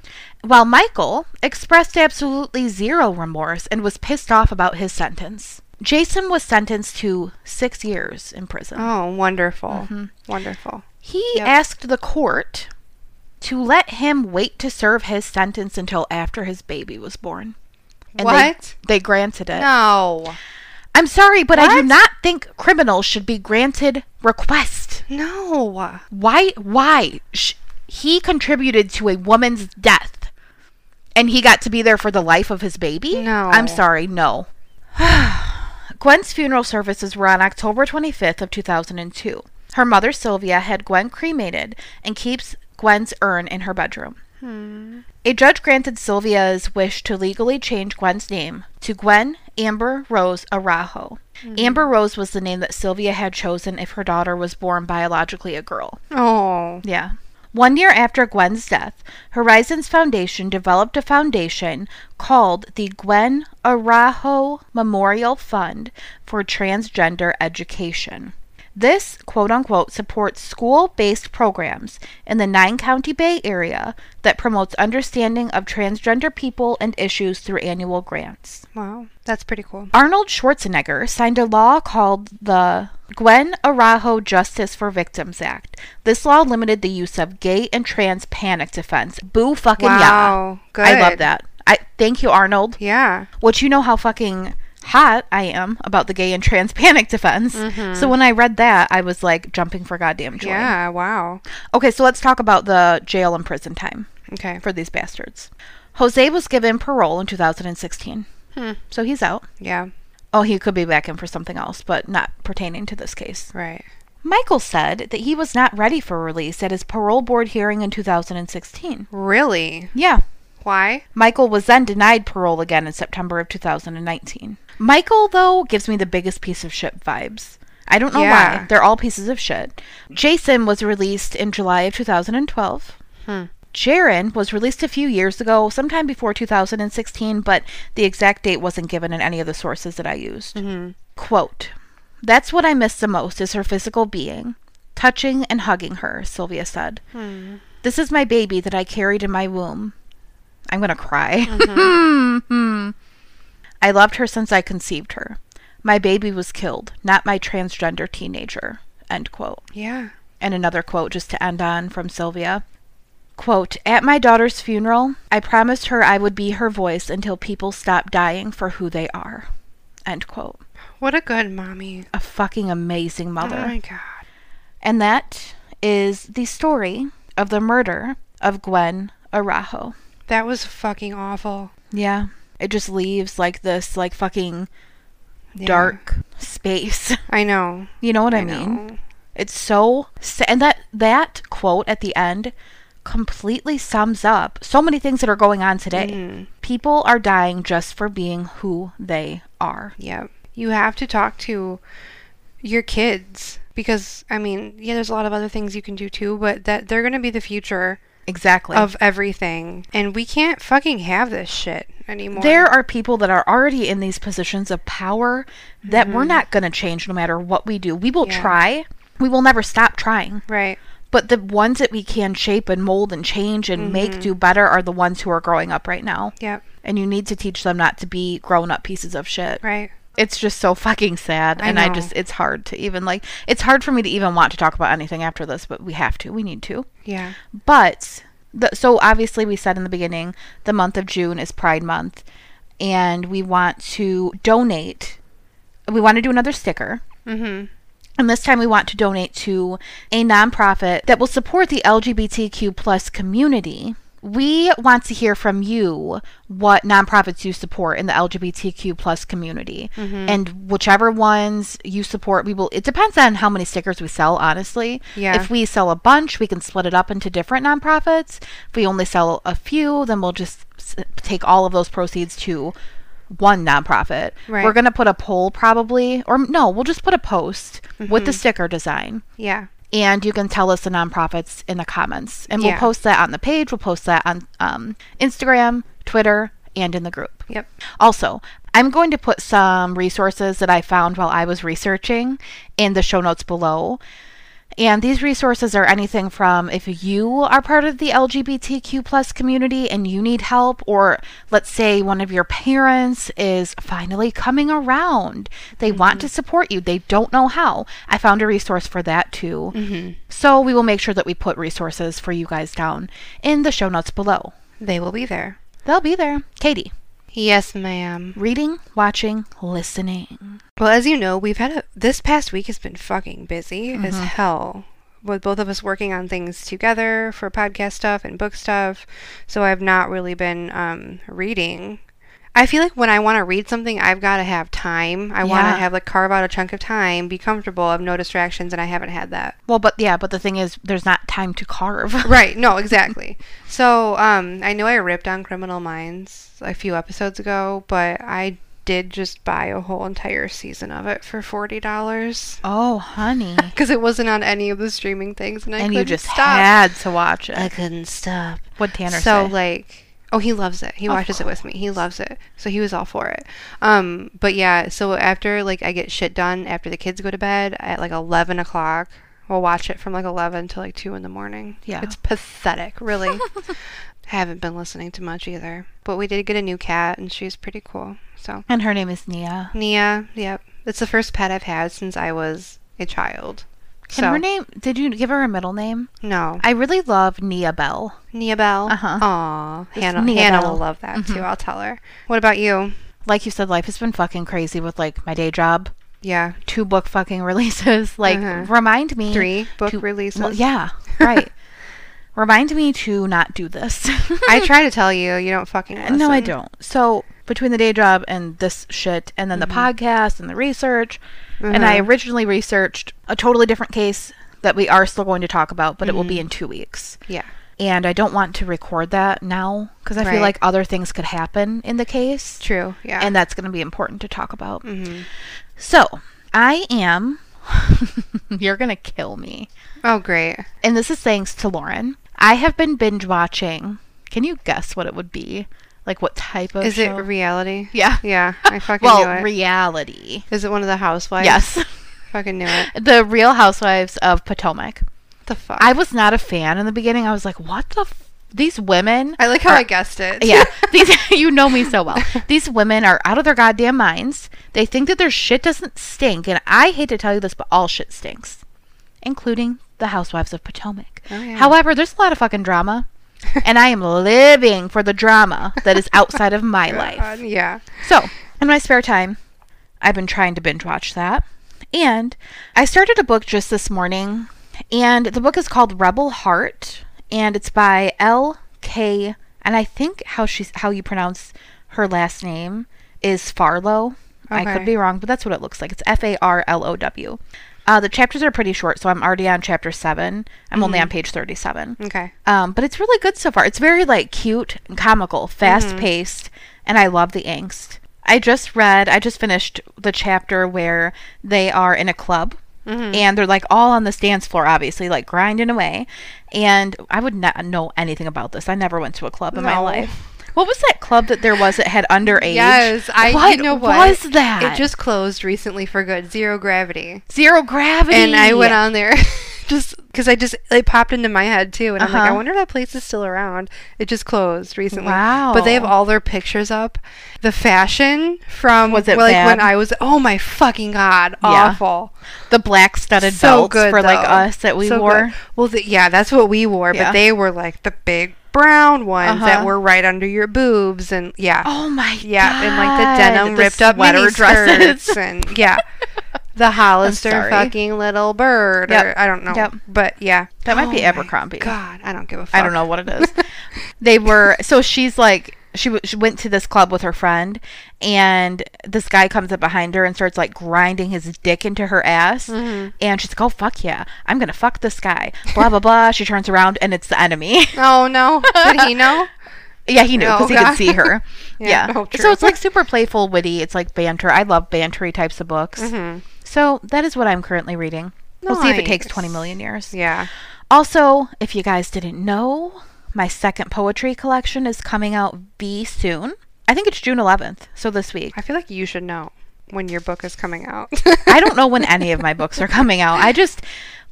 While Michael expressed absolutely zero remorse and was pissed off about his sentence. Jason was sentenced to six years in prison. Oh, wonderful. Mm-hmm. Wonderful. He Yep. asked the court to let him wait to serve his sentence until after his baby was born. And they- what? They, granted it. No. I'm sorry, but I do not think criminals should be granted request. No. Why? Why? Sh- he contributed to a woman's death, and he got to be there for the life of his baby. No. I'm sorry, no. Gwen's funeral services were on October 25th of 2002. Her mother Sylvia had Gwen cremated and keeps Gwen's urn in her bedroom. A judge granted Sylvia's wish to legally change Gwen's name to Gwen Amber Rose Araujo. Hmm. Amber Rose was the name that Sylvia had chosen if her daughter was born biologically a girl. Oh. Yeah. One year after Gwen's death, Horizons Foundation developed a foundation called the Gwen Araujo Memorial Fund for Transgender Education. This, quote unquote, supports school based programs in the nine county Bay Area that promotes understanding of transgender people and issues through annual grants. Wow. That's pretty cool. Arnold Schwarzenegger signed a law called the Gwen Araujo Justice for Victims Act. This law limited the use of gay and trans panic defense. Boo fucking yeah. Wow. Good. I love that. I thank you, Arnold. Yeah. Which you know how fucking hot I am about the gay and trans panic defense. So when I read that, I was like jumping for goddamn joy. Yeah. Wow. Okay, so let's talk about the jail and prison time Okay. for these bastards. Jose was given parole in 2016. Hmm. So he's out. Yeah. Oh, he could be back in for something else, but not pertaining to this case. Right. Michael said that he was not ready for release at his parole board hearing in 2016. Really? Yeah. Why? Michael was then denied parole again in September of 2019. Michael, though, gives me the biggest piece of shit vibes. I don't know Yeah. why. They're all pieces of shit. Jason was released in July of 2012. Hmm. Jaron was released a few years ago, sometime before 2016, but the exact date wasn't given in any of the sources that I used. Mm-hmm. Quote, That's what I miss the most is her physical being. Touching and hugging her, Sylvia said. Hmm. This is my baby that I carried in my womb. I'm going to cry. I loved her since I conceived her. My baby was killed, not my transgender teenager. End quote. Yeah. And another quote just to end on from Sylvia. Quote, At my daughter's funeral, I promised her I would be her voice until people stop dying for who they are. End quote. What a good mommy. A fucking amazing mother. Oh my god. And that is the story of the murder of Gwen Araujo. That was fucking awful. Yeah. It just leaves like this like fucking Yeah. dark space. I know. You know what I, mean? know. It's so and that that quote at the end completely sums up so many things that are going on today. Mhm. People are dying just for being who they are. Yep. You have to talk to your kids because I mean, yeah, there's a lot of other things you can do too, but that they're going to be the future Exactly. of everything. And we can't fucking have this shit anymore. there are people that are already in these positions of power that we're not going to change no matter what we do. We will Mm-hmm. Yeah. try. We will never stop trying. right. But the ones that we can shape and mold and change and Mm-hmm. make do better are the ones who are growing up right now. Yep. And you need to teach them not to be grown up pieces of shit. Right. It's just so fucking sad. I and I just, it's hard to even like, it's hard for me to even want to talk about anything after this, but we have to. We need to. Yeah. But the, so obviously we said in the beginning the month of June is Pride month and we want to donate we want to do another sticker Mhm. and this time we want to donate to a nonprofit that will support the LGBTQ plus community. We want to hear from you what nonprofits you support in the LGBTQ plus community. And whichever ones you support, we will it depends on how many stickers we sell, honestly. Yeah. If we sell a bunch, we can split it up into different nonprofits. If we only sell a few, then we'll just take all of those proceeds to one nonprofit. Right. We're going to put a poll probably, or no, we'll just put a post with Mm-hmm. the sticker design. Yeah. And you can tell us the nonprofits in the comments. And we'll Yeah. post that on the page. We'll post that on um, Instagram, Twitter, and in the group. Yep. Also, I'm going to put some resources that I found while I was researching in the show notes below. And these resources are anything from if you are part of the LGBTQ plus community and you need help, or let's say one of your parents is finally coming around. They want to mm-hmm. support you, they don't know how. I found a resource for that too. Mm-hmm. So we will make sure that we put resources for you guys down in the show notes below. They will be there. They'll be there. Katie, Yes, ma'am. reading, watching, listening. Well, as you know, we've had a this past week has been fucking busy as Mm-hmm. hell. With both of us working on things together for podcast stuff and book stuff, so I've not really been um, reading. I feel like when I want to read something, I've got to have time. I want to have like carve out a chunk of time, be comfortable, have no distractions, and I haven't had that. Well, but yeah, but the thing is, there's not time to carve. Right. No, exactly. so, um, I know I ripped on Criminal Minds a few episodes ago, but I did just buy a whole entire season of it for forty dollars Oh, honey. because it wasn't on any of the streaming things, and I and you couldn't just stop. had to watch it. I couldn't stop. What Tanner so say? like, oh, he loves it. He Of watches it with me. He loves it. So he was all for it. Um, but yeah. So after like I get shit done after the kids go to bed at like eleven o'clock. We'll watch it from like 11 to like 2 in the morning. Yeah. It's pathetic, really. I Haven't been listening to much either. But we did get a new cat and she's pretty cool. So, and her name is Nia. Nia, yep. It's the first pet I've had since I was a child. Can so, her name? Did you give her a middle name? No. I really love Nia Bell. Nia Bell? Uh-huh. Aw. Hannah, Nia Hannah Bell. will love that too. Mhm. I'll tell her. What about you? Like you said, life has been fucking crazy with like my day job, Yeah. two book fucking releases. Like, Uh-huh. remind me Three book to- releases. Well, yeah, right. remind me to not do this. I try to tell you, you don't fucking listen. No, I don't. So between the day job and this shit, and then the Mm-hmm. podcast and the research, and I Mhm. originally researched a totally different case that we are still going to talk about, but it will be Mm-hmm. in two weeks. Yeah. And I don't want to record that now because I Right. feel like other things could happen in the case, True. Yeah. and that's going to be important to talk about. hmm So I am. you're going to kill me. Oh, great. And this is thanks to Lauren. I have been binge watching. Can you guess what it would be? Like what type of Is show? it reality? Yeah. Yeah. I fucking well, knew it. Well reality. Is it one of the housewives? Yes. Fucking knew it. the Real Housewives of Potomac. The fuck? I was not a fan in the beginning. I was like, what the f- these women I like how are- I guessed it. yeah, these you know me so well. These women are out of their goddamn minds. They think that their shit doesn't stink, and I hate to tell you this, but all shit stinks, including the Housewives of Potomac. Oh, yeah. However, there's a lot of fucking drama, and I am living for the drama that is outside of my life. Yeah. So, in my spare time, I've been trying to binge watch that. And I started a book just this morning, and the book is called Rebel Heart, and it's by L. K. And I think how she's how you pronounce her last name is Farlow. I could be wrong, but that's what it looks like. It's F A R L O W. Uh, the chapters are pretty short, so I'm already on chapter seven. I'm only on page thirty-seven. Okay. Um, but it's really good so far. It's very like cute and comical, fast paced, and I love the angst. I just read, I just finished the chapter where they are in a club and they're like all on this dance floor, obviously, like grinding away. And I would not know anything about this. I never went to a club in my life. What was that club that there was that had underage? Yes, I. What you know what? was that? It just closed recently for good. Zero gravity. zero gravity. And I went on there just because I just it popped into my head too, and I'm like, I Uh-huh. wonder if that place is still around. It just closed recently. Wow. But they have all their pictures up. The fashion from Was it like when? I was oh my fucking god, Yeah. awful. the black studded so belts good for like us that we So wore. good. Well, the, yeah, that's what we wore, Yeah. but they were like the big brown ones that Uh-huh. were right under your boobs, and yeah, Oh my yeah, and like the denim the ripped up sweater dresses. and yeah, the Hollister fucking little bird, Yep. or I don't know, Yep. but yeah, That might be Oh Abercrombie. God, I don't give a fuck. I don't know what it is. they were so she's like she, w- she went to this club with her friend and this guy comes up behind her and starts like grinding his dick into her ass Mm-hmm. and she's like oh fuck yeah i'm gonna fuck this guy blah blah blah she turns around and it's the enemy Oh no, did he know? Yeah, he knew Oh, because he could see her. Yeah, yeah. oh, true. so it's like super playful, witty. It's like banter. I love bantery types of books. Mm-hmm. So that is what I'm currently reading. We'll see if it takes 20 million years. Yeah. Also, if you guys didn't know, my second poetry collection is coming out V soon. I think it's June 11th, so this week. I feel like you should know when your book is coming out. I don't know when any of my books are coming out. I just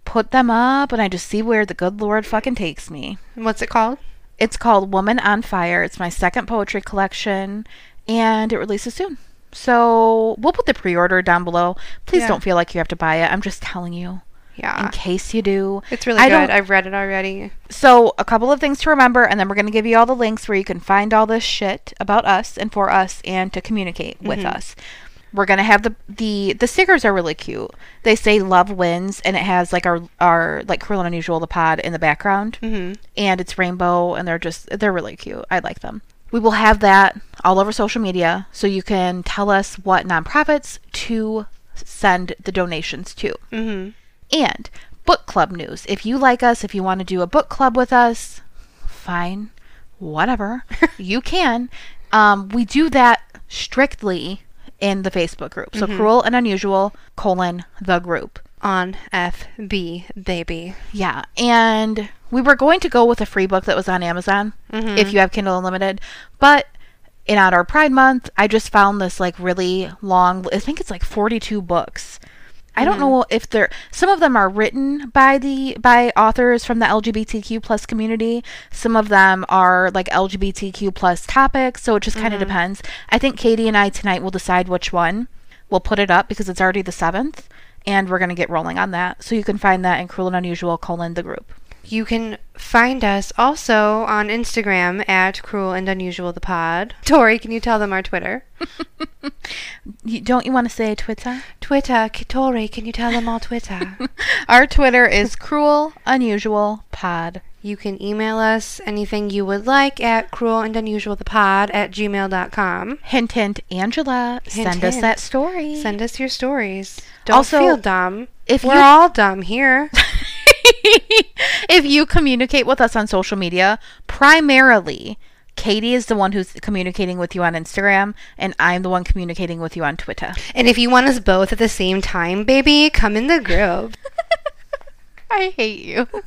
put them up and I just see where the good Lord fucking takes me. What's it called? It's called Woman on Fire. It's my second poetry collection and it releases soon. So we'll put the pre order down below. Please Yeah. don't feel like you have to buy it. I'm just telling you in case you do. It's really I good. don't- I've read it already. So, a couple of things to remember, and then we're going to give you all the links where you can find all this shit about us and for us and to communicate with us. We're going to have the, the the stickers are really cute. They say love wins and it has like our our like cruel and unusual the pod in the background. Mm-hmm. And it's rainbow and they're just they're really cute. I like them. We will have that all over social media so you can tell us what nonprofits to send the donations to. Mm-hmm. And book club news. If you like us, if you want to do a book club with us, fine, whatever, you can. Um, we do that strictly in the Facebook group. So cruel and unusual colon the group. On FB, baby. Yeah, and we were going to go with a free book that was on Amazon if you have Kindle Unlimited, but in our Pride Month, I just found this like really long. I think it's like forty-two books. I don't know if they're some of them are written by the by authors from the LGBTQ plus community. Some of them are like LGBTQ plus topics, so it just kind of mm-hmm. depends. I think Katie and I tonight will decide which one. We'll put it up because it's already the seventh, and we're gonna get rolling on that. So you can find that in Cruel and Unusual colon the group. You can find us also on Instagram at Cruel and Unusual the Pod. Tori, can you tell them our Twitter? You, don't you want to say Twitter? Twitter, Tori, can you tell them all Twitter? Our Twitter is Cruel Unusual Pod. you can email us anything you would like at cruel and unusual the pod at gmail.com. Hint, hint, Angela, Hint, send us that story. Send us your stories. Don't Also, feel dumb. if We're you- all dumb here. if you communicate with us on social media, primarily Katie is the one who's communicating with you on Instagram, and I'm the one communicating with you on Twitter. and if you want us both at the same time, baby, come in the group. I hate you.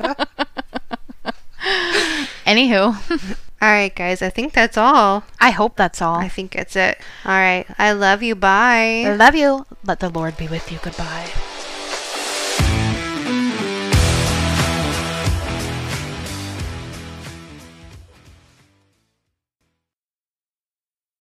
Anywho, all right, guys, I think that's all. I hope that's all. I think that's it. All right. I love you. Bye. I love you. Let the Lord be with you. Goodbye.